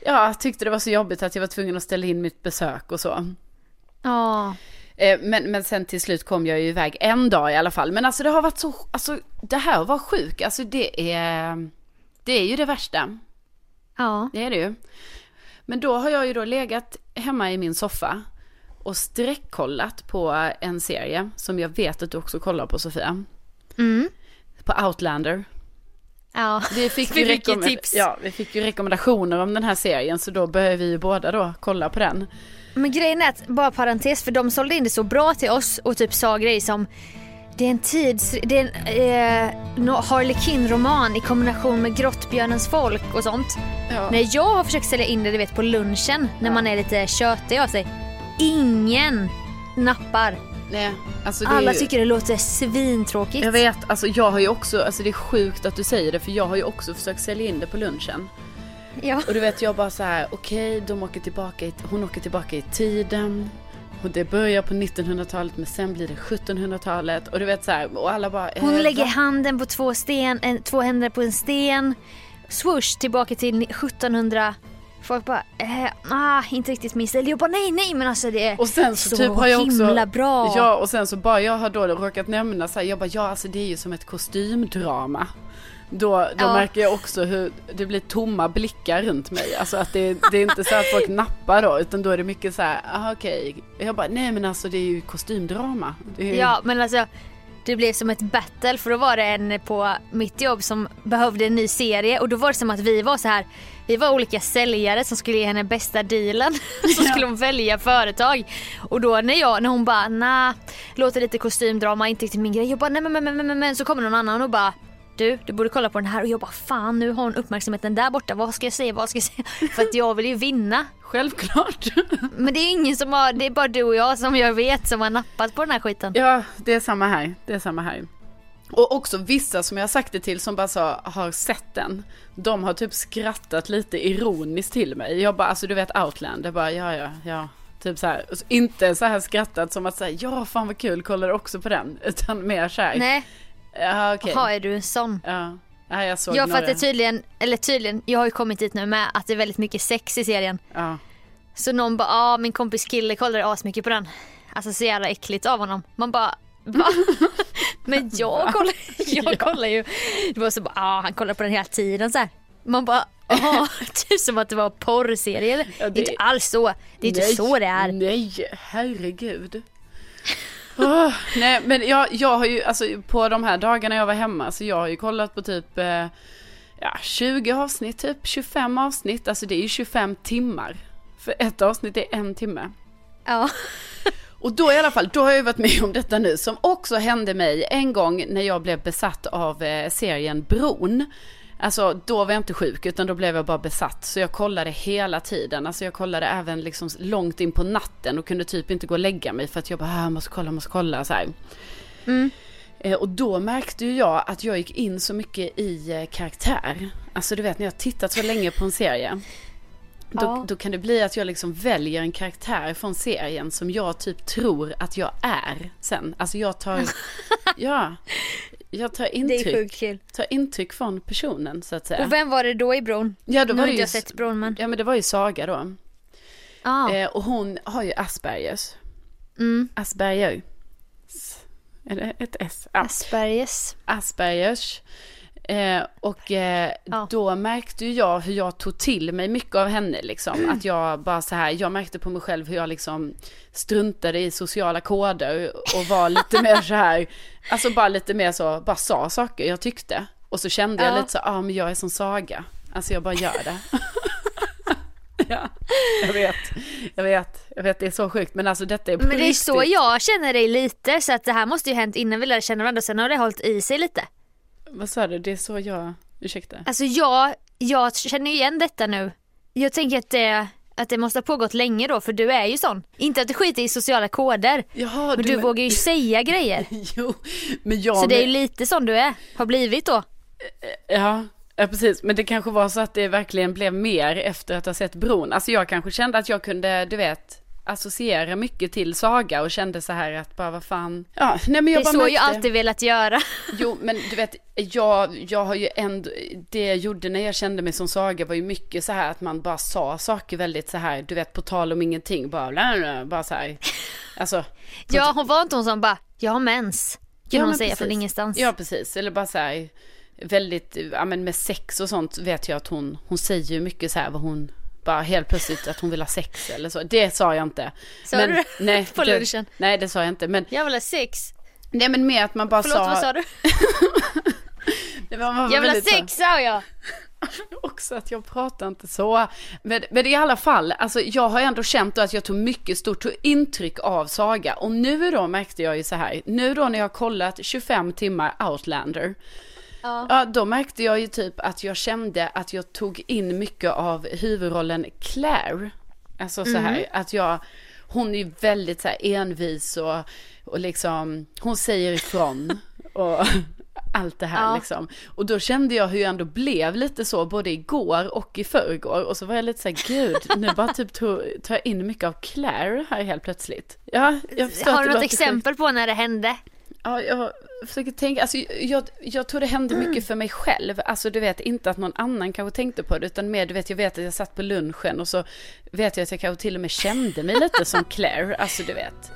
ja, tyckte det var så jobbigt att jag var tvungen att ställa in mitt besök och så. Ja. Eh, Men, men sen till slut kom jag ju iväg en dag i alla fall. Men alltså det har varit så, alltså det här att vara sjuk, alltså det är, det är ju det värsta. Ja. Det är det ju. Men då har jag ju då legat hemma i min soffa och sträckkollat på en serie som jag vet att du också kollar på Sofia. Mm. På Outlander. Ja. Vi fick, ju rekommend- tips. Ja, vi fick ju rekommendationer om den här serien så då började vi ju båda då kolla på den. Men grejen är att, bara parentes, för de sålde in det så bra till oss och typ sa grejer som det är en tids... Det är en eh, no- Harley Quinn-roman i kombination med Grottbjörnens folk och sånt. Ja. När jag har försökt sälja in det, du vet på lunchen, när Ja. man är lite tjötig av sig. Ingen nappar. Nej, alltså det Alla ju... tycker det låter svintråkigt. Jag vet, alltså jag har ju också, alltså det är sjukt att du säger det för jag har ju också försökt sälja in det på lunchen. Ja. Och du vet jag bara så här, okej de åker tillbaka i, hon åker tillbaka i tiden. Och det börjar på 1900-talet men sen blir det 1700-talet. Och du vet så här, och alla bara... Hon eh, lägger va? handen på två sten, en, två händer på en sten. Swoosh tillbaka till 1700 Folk bara, eh, ah, inte riktigt min stil. Jag bara nej nej men alltså det är Och sen så, så typ har jag också, himla bra. Ja och sen så bara jag har då råkat nämna så här, jag bara ja alltså det är ju som ett kostymdrama. Då, då Ja. märker jag också hur det blir tomma blickar runt mig. Alltså att det, det är inte så att folk nappar då utan då är det mycket så här, ah, okej. Jag bara nej men alltså det är ju kostymdrama. Är, Ja men alltså det blev som ett battle för då var det en på mitt jobb som behövde en ny serie och då var det som att vi var så här vi var olika säljare som skulle ge henne bästa dealen. Så skulle hon välja företag. Och då när, jag, när hon bara nah, låter lite kostymdrama, inte riktigt min grej. Jag bara nej men men men men, men. så kommer någon annan och bara du, du borde kolla på den här och jag bara fan nu har hon uppmärksamheten där borta. Vad ska jag säga? Vad ska jag säga? För att jag vill ju vinna. Självklart. Men det är ingen som har, det är bara du och jag som jag vet som har nappat på den här skiten. Ja, det är samma här. Det är samma här. Och också vissa som jag har sagt det till som bara så har sett den. De har typ skrattat lite ironiskt till mig. Jag bara, alltså du vet Outland. Jag bara, ja, ja, ja. Typ så här. Inte så här skrattat som att säga, ja fan vad kul, kollar också på den. Utan mer så här. Nej, Ja, okej. har är du en sån? Ja. ja, jag såg Ja för att det tydligen, eller tydligen, jag har ju kommit dit nu med att det är väldigt mycket sex i serien. Ja. Så någon bara, ah min kompis kille kollar asmycket på den. Alltså så jävla äckligt av honom. Man bara, va? Men jag kollar, jag kollar ju. Det var så bara, ah han kollar på den hela tiden så här. Man bara, ah typ som att det var porrserie. Ja, det- Inte alls så. Det är inte Nej, så det är. Nej, herregud. Åh, nej, men jag, jag har ju, alltså på de här dagarna jag var hemma, så jag har ju kollat på typ, eh, ja, 20 avsnitt, typ 25 avsnitt, alltså det är ju 25 timmar. För ett avsnitt är en timme. Ja. Och då i alla fall, då har jag varit med om detta nu, som också hände mig en gång när jag blev besatt av eh, serien Bron. Alltså då var jag inte sjuk utan då blev jag bara besatt. Så jag kollade hela tiden. Alltså jag kollade även liksom långt in på natten och kunde typ inte gå och lägga mig för att jag bara, ah, jag måste kolla, jag måste kolla så här. Mm. Eh, Och då märkte ju jag att jag gick in så mycket i eh, karaktär. Alltså du vet när jag tittat så länge på en serie. Då, Ja. då kan det bli att jag liksom väljer en karaktär från serien som jag typ tror att jag är sen. Alltså jag tar, ja, jag tar Det är intryck, sjukt kul. tar intryck från personen så att säga. Och vem var det då i bron? ja, då Nu var det ju, jag sett bron men. ja men det var ju Saga då. Ah. Eh, och hon har ju Aspergers. Mm. Asperger. Är det ett S? Ja. Asperges. Aspergers. Eh, och eh, Ja. då märkte jag hur jag tog till mig mycket av henne liksom. Att jag bara så här, jag märkte på mig själv hur jag liksom struntade i sociala koder och var lite mer så här, alltså bara lite mer så, bara sa saker jag tyckte. Och så kände jag Ja. lite så, ja ah, men jag är som Saga. Alltså jag bara gör det. ja, jag vet, jag vet, jag vet det är så sjukt men alltså detta är på Men det är riktigt. så jag känner dig lite så att det här måste ju hänt innan vi lärde känna varandra sen har det hållit i sig lite. Vad sa du, det är så jag, ursäkta. Alltså jag, jag känner igen detta nu. Jag tänker att det, att det måste ha pågått länge då för du är ju sån. Inte att du skiter i sociala koder. Jaha, Men du vågar ju säga grejer. Jo, men jag Så det är ju lite sån du är, har blivit då. Ja, ja, precis. Men det kanske var så att det verkligen blev mer efter att ha sett bron. Alltså jag kanske kände att jag kunde, du vet, associera mycket till Saga och kände så här att bara vad fan. Ja, nej men Det jag är bara så märkte. jag alltid velat göra. Jo, men du vet, jag, jag har ju ändå, det jag gjorde när jag kände mig som Saga var ju mycket så här att man bara sa saker väldigt så här, du vet på tal om ingenting, bara, bla, bla, bla, bara så här. Alltså. Ja hon var inte hon som bara, jag har mens. Kunde Ja, hon säga precis. från ingenstans. Ja, precis. Eller bara så här, väldigt, ja men med sex och sånt vet jag att hon, hon säger ju mycket så här vad hon, bara helt plötsligt att hon vill ha sex eller så. Det sa jag inte. Sa men, du? Nej, På det, lunchen? nej, det sa jag inte. Men, Jag vill ha sex. nej men mer att man bara Förlåt sa. vad sa du? Var Jag vill ha sex sa jag. också att jag pratar inte så. Men, men i alla fall, alltså jag har ändå känt att jag tog mycket stort intryck av Saga. Och nu då märkte jag ju så här, nu då när jag har kollat 25 timmar Outlander. Ja. Ja, då märkte jag ju typ att jag kände att jag tog in mycket av huvudrollen Claire. Alltså så här, att jag, hon är ju väldigt så här envis och, och liksom, hon säger ifrån. Och allt det här Ja. liksom. Och då kände jag hur jag ändå blev lite så både igår och i förrgår. Och så var jag lite så här, gud, nu bara typ tar jag in mycket av Claire här helt plötsligt. Ja, jag förstår Har du något låter sjukt. exempel på när det hände? Ja, jag, försöker tänka, alltså jag, jag tror det hände mycket för mig själv. Alltså du vet, inte att någon annan kanske tänkte på det, utan mer du vet, jag vet att jag satt på lunchen och så vet jag att jag kanske till och med kände mig lite som Claire. Alltså du vet,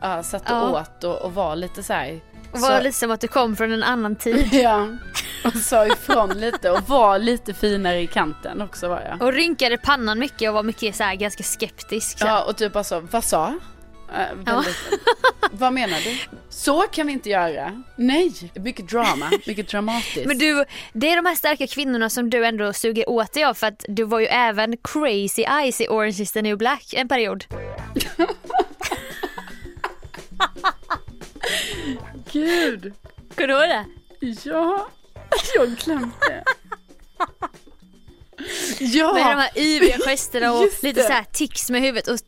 ja, satt och Ja. åt och, och var lite så här. Och var så- lite som att du kom från en annan tid. Ja, och sa ifrån lite och var lite finare i kanten också var jag. Och rynkade pannan mycket och var mycket så här ganska skeptisk. Så. Ja, och typ alltså, vad sa? Äh, väldigt, Vad menar du? Så kan vi inte göra. Nej, mycket drama, mycket dramatiskt. Men du, det är de här starka kvinnorna som du ändå suger åt dig av för att du var ju även crazy eyes i Orange is the new black en period. Gud, Kommer du ihåg det? ja, jag det. Ja, Med de här yviga gesterna och lite så här tics med huvudet och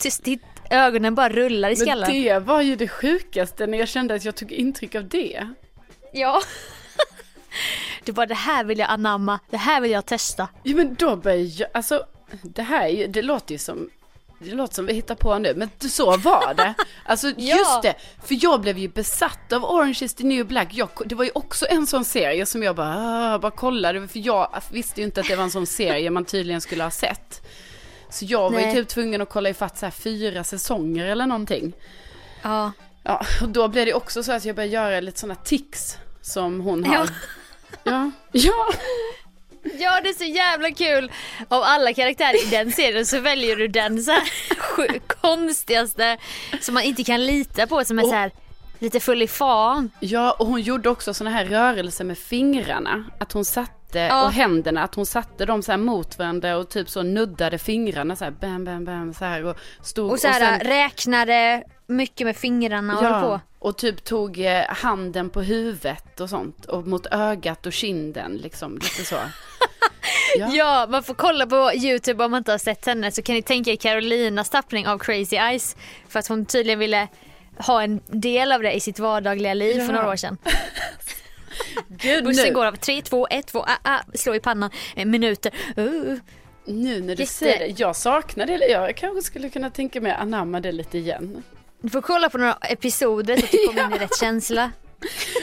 ögonen bara rullar i men skallen. det var ju det sjukaste när jag kände att jag tog intryck av det. Ja. Du bara det här vill jag anamma, det här vill jag testa. Ja men då började jag, alltså det här är ju, det låter ju som, det låter som vi hittar på nu, men så var det. Alltså Ja. just det, för jag blev ju besatt av Orange is the new black. Jag, det var ju också en sån serie som jag bara, ah, bara kollade, för jag visste ju inte att det var en sån serie man tydligen skulle ha sett. Så jag var ju Nej. typ tvungen att kolla ifatt så här fyra säsonger eller någonting. Ja. Ja, och då blev det också så att jag började göra lite sådana tics som hon har. Ja. Ja. Ja. Ja det är så jävla kul. Av alla karaktärer i den serien så väljer du den så här konstigaste som man inte kan lita på som är så här lite full i fan. Ja, och hon gjorde också såna här rörelser med fingrarna. Att hon satte, Ja. och händerna, att hon satte dem så här mot varandra och typ så nuddade fingrarna så här bam, bam, bam så här och stod Och så här sen- räknade mycket med fingrarna och höll på. och typ tog eh, handen på huvudet och sånt och mot ögat och kinden liksom, lite så. Ja. Ja, man får kolla på Youtube om man inte har sett henne så kan ni tänka er Carolinas tappning av Crazy Eyes. För att hon tydligen ville ha en del av det i sitt vardagliga liv Ja. för några år sedan. Gud, Bussen nu, går av 3, 2, 1, 2, ah, ah, slå i pannan, eh, minuter. Uh. nu när du Jätte- säger det, jag saknar det, jag kanske skulle kunna tänka mig att anamma det lite igen. Du får kolla på några episoder så att du kommer in i rätt känsla.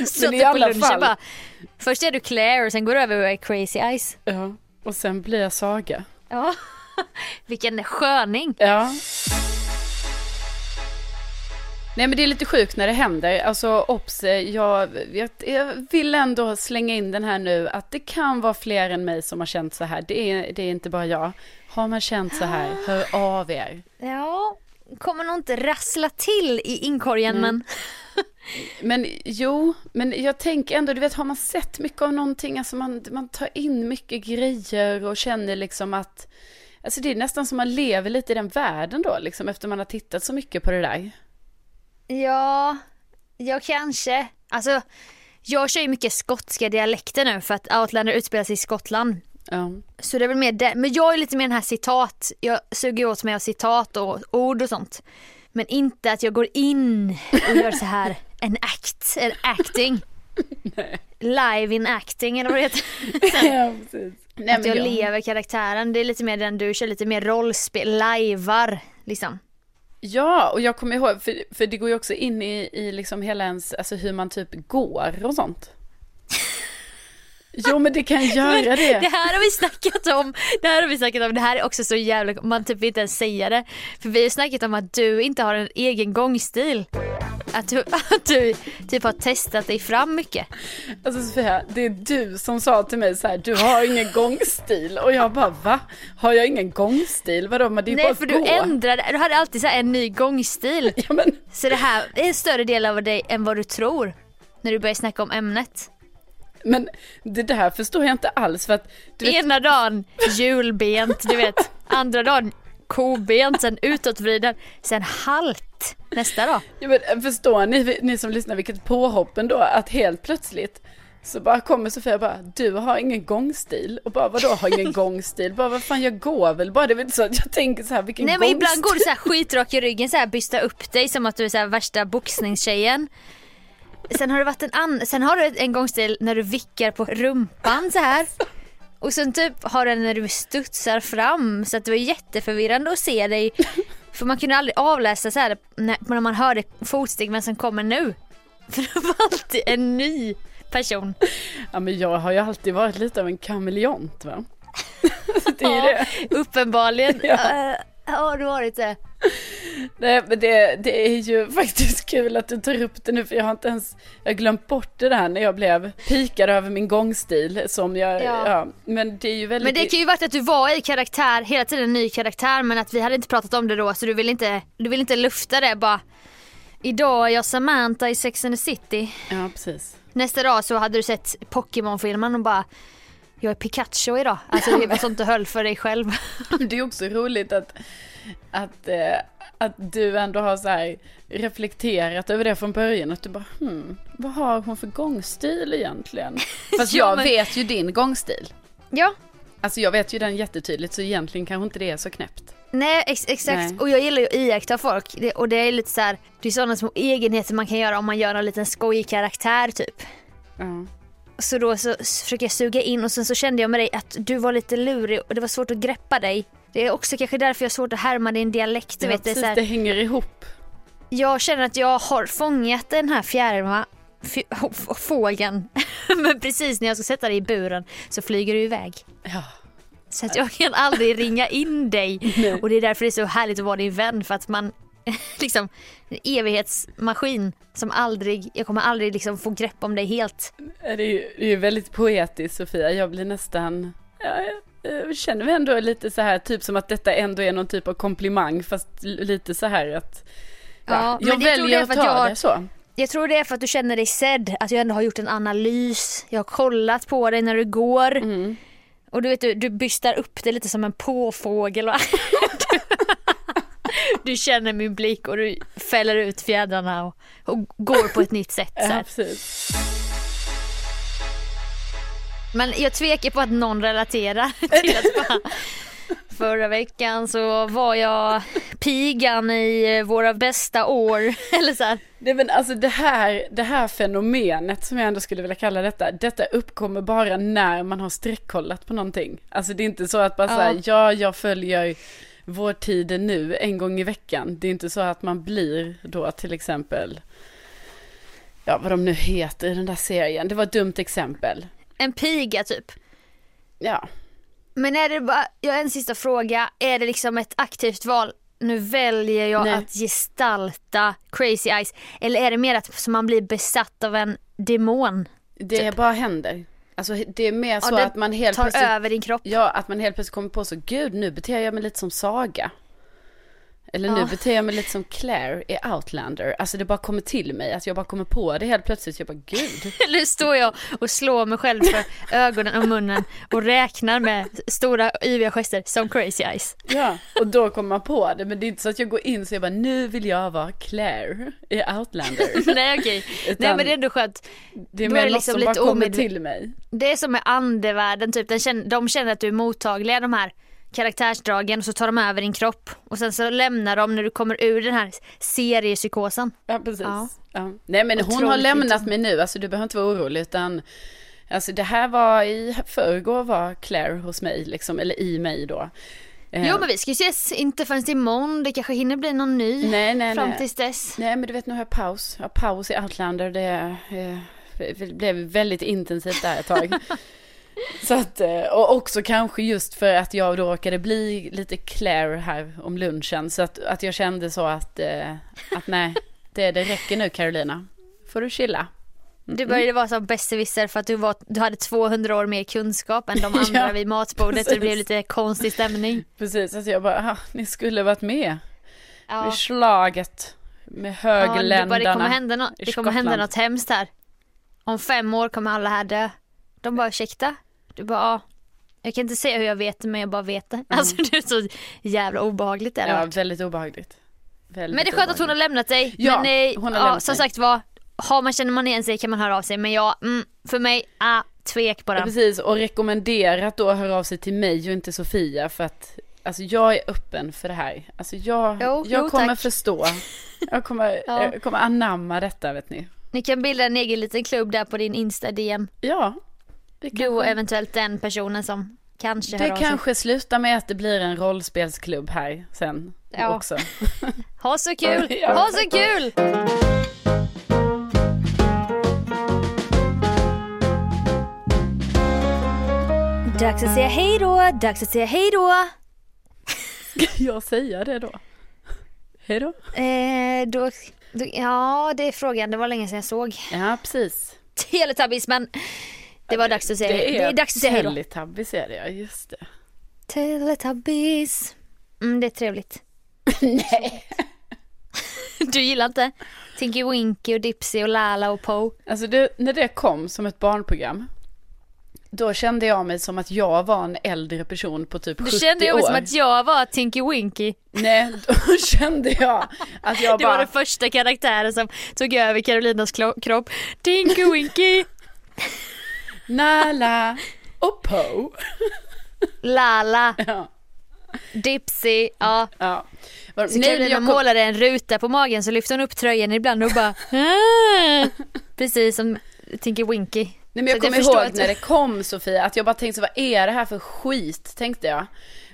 Så Men i alla fall- bara, först är du Claire och sen går du över och är Crazy Eyes. Ja, och sen blir jag Saga. Ja. Vilken sköning. Ja. Nej men det är lite sjukt när det händer. Alltså obs, jag, jag, jag vill ändå slänga in den här nu att det kan vara fler än mig som har känt så här. Det är, det är inte bara jag. Har man känt så här, hör av er. Ja, kommer nog inte rassla till i inkorgen Mm. men Men jo, men jag tänker ändå, du vet har man sett mycket av någonting, alltså man, man tar in mycket grejer och känner liksom att, alltså det är nästan som man lever lite i den världen då liksom efter man har tittat så mycket på det där. Ja, jag kanske. Alltså, jag kör ju mycket skotska dialekter nu för att Outlander utspelar sig i Skottland. Ja. Så det är väl mer det. Men jag är lite mer den här citat. Jag suger åt mig av citat och ord och sånt. Men inte att jag går in och gör så här en act, en acting. Live in acting eller vad det heter. ja, precis. Nej, att jag lever karaktären. Det är lite mer den du kör, lite mer rollspel, lajvar liksom. Ja, och jag kommer ihåg, för, för det går ju också in i, i liksom hela ens, alltså hur man typ går och sånt. Jo men det kan göra det. Det här har vi snackat om. Det här har vi snackat om. Det här är också så jävla, man typ vill inte ens säga det. För vi har snackat om att du inte har en egen gångstil. Att du, att du typ har testat dig fram mycket. Alltså Sofia, det är du som sa till mig så här, du har ingen gångstil. Och jag bara, va? Har jag ingen gångstil? Vadå, men det är bara Nej att för gå. du ändrade, du hade alltid så en ny gångstil. Ja men, Så det här är en större del av dig än vad du tror. När du börjar snacka om ämnet. Men det där förstår jag inte alls för att, du vet, Ena dagen hjulbent, du vet. Andra dagen kobent, sen utåtvriden, sen halt nästa dag. ja, men förstår ni, ni som lyssnar vilket påhopp ändå, att helt plötsligt så bara kommer Sofia och bara, du har ingen gångstil. Och bara, vadå har ingen gångstil? Bara, vad fan jag går väl bara. Det är väl inte så att jag tänker så här, vilken Nej men gångstil? ibland går du så här skitrak i ryggen, så här bysta upp dig som att du är så här värsta boxningstjejen. Sen har det varit en annan, sen har du en gångstil när du vickar på rumpan så här. Och sen typ har den när du studsar fram så att det var jätteförvirrande att se dig. För man kunde aldrig avläsa så här när, när man hörde fotsteg vem som kommer nu. För det var alltid en ny person. Ja men jag har ju alltid varit lite av en kameleont va. det är ju Ja. det. Uppenbarligen Ja. eh, har du varit det. Nej men det, det är ju faktiskt kul att du tar upp det nu för jag har inte ens, jag har glömt bort det där när jag blev pikad över min gångstil som jag, Ja. ja. men det är ju väldigt Men det kan ju varit att du var i karaktär, hela tiden en ny karaktär men att vi hade inte pratat om det då så du vill inte, du vill inte lufta det bara. Idag är jag Samantha i Sex and the City. Ja precis. Nästa dag så hade du sett Pokémon-filmen och bara jag är Pikachu idag. Alltså det var sånt du höll för dig själv. Det är också roligt att, att, eh, att du ändå har så reflekterat över det från början. Att du bara, hmm, vad har hon för gångstil egentligen? Fast Ja, jag men- vet ju din gångstil. Ja, Alltså jag vet ju den jättetydligt så egentligen kanske inte det är så knäppt. nej ex- exakt. Nej. Och jag gillar ju att iaktta folk. Det, och det är lite så här, det är sådana små egenheter man kan göra om man gör en liten skojig karaktär typ. Ja. Så då så försöker jag suga in och sen så kände jag med dig att du var lite lurig och det var svårt att greppa dig. Det är också kanske därför jag har svårt att härma din dialekt. Du vet, det är precis, så här, det hänger ihop. jag känner att jag har fångat den här fjärilarna f- f- fågeln. Men precis när jag ska sätta dig i buren så flyger du iväg. Ja. Så att jag kan aldrig ringa in dig. Och det är därför det är så härligt att vara din vän för att man liksom en evighetsmaskin som aldrig, jag kommer aldrig liksom få grepp om dig helt. Det är ju det är ju väldigt poetiskt Sofia. Jag blir nästan, ja, jag, känner mig ändå lite så här, typ som att detta ändå är någon typ av komplimang. Fast lite så här att, ja, Ja, jag väljer att ta jag- det så. Jag tror det är för att du känner dig sedd, att jag ändå har gjort en analys. Jag har kollat på dig när du går. Mm. Och du vet du, du bystar upp det lite som en påfågel. Du, du känner min blick och du fäller ut fjädrarna och, och går på ett nytt sätt. Så Ja, här. Men jag tvekar på att någon relaterar till att bara, Förra veckan så var jag pigan i våra bästa år. Eller så här. Nej men alltså det här, det här fenomenet som jag ändå skulle vilja kalla detta, detta uppkommer bara när man har streckkollat på någonting. Alltså det är inte så att bara Ja. ja. säga, ja jag följer vår tid nu en gång i veckan. Det är inte så att man blir då till exempel, ja vad de nu heter i den där serien, det var ett dumt exempel. En piga typ. Ja, Men är det bara, jag har en sista fråga. Är det liksom ett aktivt val? Nu väljer jag Nej. att gestalta Crazy Eyes. Eller är det mer att man blir besatt av en demon? det Typ. bara händer. Alltså det är mer så det att man helt Tar plötsligt över din kropp? Ja, att man helt plötsligt kommer på så, gud nu beter jag mig lite som Saga. Eller nu Ja. beter jag mig lite som Claire i Outlander. Alltså det bara kommer till mig, att jag bara kommer på det helt plötsligt. Jag bara, gud. Eller står jag och slår mig själv för ögonen och munnen och räknar med stora yviga gester som Crazy Eyes? Ja, och då kommer man på det. Men det är inte så att jag går in så jag bara, nu vill jag vara Claire i Outlander. Nej okej. Nej Utan men det är ändå skönt. det är mer något liksom som bara kommer till mig. Det är som med andevärlden typ. Den känner, de känner att du är mottaglig de här karaktärsdragen och så tar de över din kropp. Och sen så lämnar de när du kommer ur den här seriepsykosen. Ja, precis. Ja. Ja. Nej, men hon har lämnat mig nu, alltså du behöver inte vara orolig, utan Alltså det här var i förrgår var Claire hos mig, liksom, eller i mig då. Eh, Jo men vi ska ju ses inte förrän imorgon. Det kanske hinner bli någon ny nej, nej, fram nej. tills dess. Nej, men du vet nu har jag paus. Jag har paus i Outlander. Det eh, det blev väldigt intensivt där ett tag. Så att, eh, och också kanske just för att jag då råkade bli lite Claire här om lunchen. Så att, att jag kände så att, eh, att nej, det, det räcker nu Carolina. Får du chilla. Du började vara som besserwisser för att du, var, du hade 200 år mer kunskap än de andra Ja, vid matbordet. Så det blev precis. lite konstig stämning. Precis, alltså jag bara, "Ah, ni skulle varit med Ja. vid slaget med Ja, du bara, högländarna. det kommer, hända no- det kommer hända Skottland." något hemskt här. Om fem år kommer alla här dö. De bara ursäkta? Du bara ja. Jag kan inte säga hur jag vet det men jag bara vet det. Alltså det är så jävla obehagligt det Ja, varit. väldigt obehagligt. Väldigt Men det är skönt att hon har lämnat dig. Ja, men, eh, hon har ja, lämnat Som mig. sagt var, har man, känner man igen sig kan man höra av sig. Men ja, mm, för mig, ah, tvek på Ja, precis, och rekommenderat då att höra av sig till mig och inte Sofia för att Alltså jag är öppen för det här. Alltså jag, Jo, jag jo, kommer tack. förstå. Jag kommer, Ja. jag kommer anamma detta vet ni. Ni kan bilda en egen liten klubb där på din Insta-DM. Ja kanske... Du och eventuellt den personen som kanske Det kanske slutar med att det blir en rollspelsklubb här sen ja. också. ha så kul! Ha så kul! Dags att säga hej då, dags att säga hej då. Ska jag säga det då? Hej då? Eh, då, då? Ja, det är frågan. Det var länge sedan jag såg. Ja, precis. Teletubbies, men det var dags att säga det är dags att säga hej då. Teletubbies är det, ja. Just det. Teletubbies. Mm, det är trevligt. Nej. Du gillar inte Tinky Winky och Dipsy och Lala och Poe? Alltså det, när det kom som ett barnprogram, då kände jag mig som att jag var en äldre person på typ 70 Du kände jag mig år. som att jag var Tinky Winky. Nej, då kände jag att jag Det bara... var den första karaktären som tog över Carolinas kropp. Tinky Winky, Nala och Poe. Lala, Ja, Dipsy, ja. ja. Var- Så jag kom- målade en ruta på magen så lyfte hon upp tröjan ibland och bara "Ah." Precis som Tinky Winky. Nej men jag kommer ihåg att- när det kom Sofia, att jag bara tänkte så, vad är det här för skit, tänkte jag.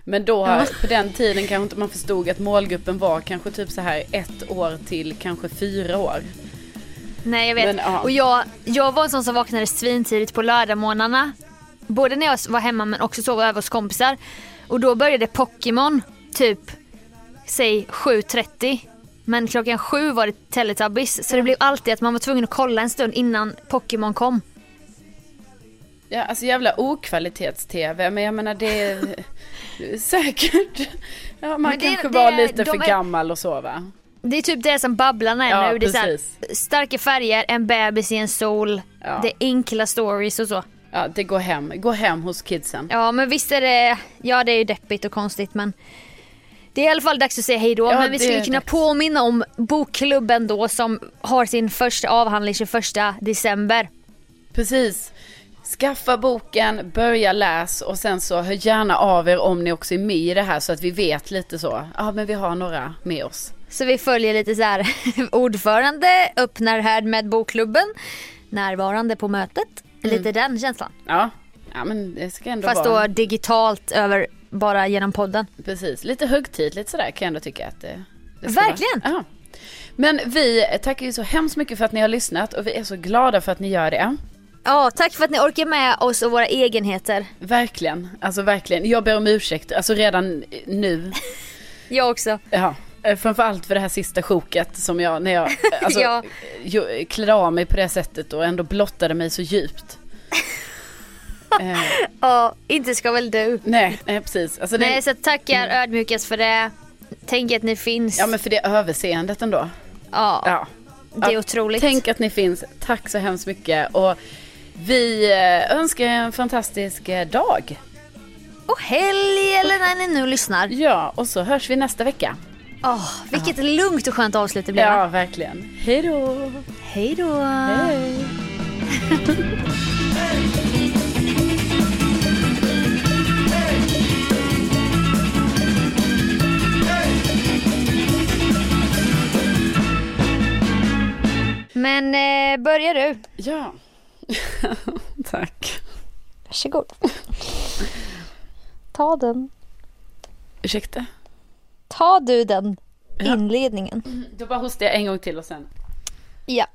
Men då, på den tiden kanske inte man förstod att målgruppen var kanske typ så här ett år till kanske fyra år. Nej jag vet. Men. Och jag, jag var en sån som vaknade svintidigt på lördagmorgnarna. Både när jag var hemma men också sov över hos kompisar. Och då började Pokémon typ, säg 7.30. Men klockan sju var det Teletubbies. Så det blev alltid att man var tvungen att kolla en stund innan Pokémon kom. Ja, alltså jävla okvalitets-tv, men jag menar det är säkert. Ja, man det- kanske det- var lite för är- gammal och så va? Det är typ det som Babblarna är Ja, nu. Det är så här, starka färger, en bebis i en sol, Ja. det är enkla stories och så. Ja, det går hem. Gå hem hos kidsen. Ja men visst är det, ja det är ju deppigt och konstigt men det är i alla fall dags att säga hej då. Ja, men vi skulle kunna dags. påminna om bokklubben då som har sin första avhandling 21 december. Precis. Skaffa boken, börja läs och sen så hör gärna av er om ni också är med i det här så att vi vet lite så. Ja men vi har några med oss. Så vi följer lite så här ordförande öppnar här med bokklubben, närvarande på mötet. Lite den känslan. Ja, ja men det ska ändå Fast vara. då digitalt över bara genom podden. Precis, lite högtidligt sådär kan jag ändå tycka att det, det Verkligen. Vara. Ja. Men vi tackar ju så hemskt mycket för att ni har lyssnat och vi är så glada för att ni gör det. Ja, tack för att ni orkar med oss och våra egenheter. Verkligen, alltså verkligen. Jag ber om ursäkt, alltså redan nu. Jag också. Ja. Eh, Framförallt för det här sista sjoket som jag, när jag alltså, Ja. klädde av mig på det sättet och ändå blottade mig så djupt. eh, Ja, inte ska väl du. nej, nej, precis. Alltså, det, Nej, så tackar ödmjukast för det. Tänk att ni finns. Ja men för det överseendet ändå. Ja, Ja. det är otroligt. Tänk att ni finns. Tack så hemskt mycket. Och vi eh, önskar er en fantastisk eh, dag. Och helg eller när ni nu lyssnar. Ja, och så hörs vi nästa vecka. Åh, vilket lugnt och skönt avslut det blev. Ja, verkligen. Hej då! Hej då. Hej! Men eh, börjar du. Ja. Tack. Varsågod. Ta den. Ursäkta? Tar du den inledningen. Då bara hostar jag en gång till och sen. Ja.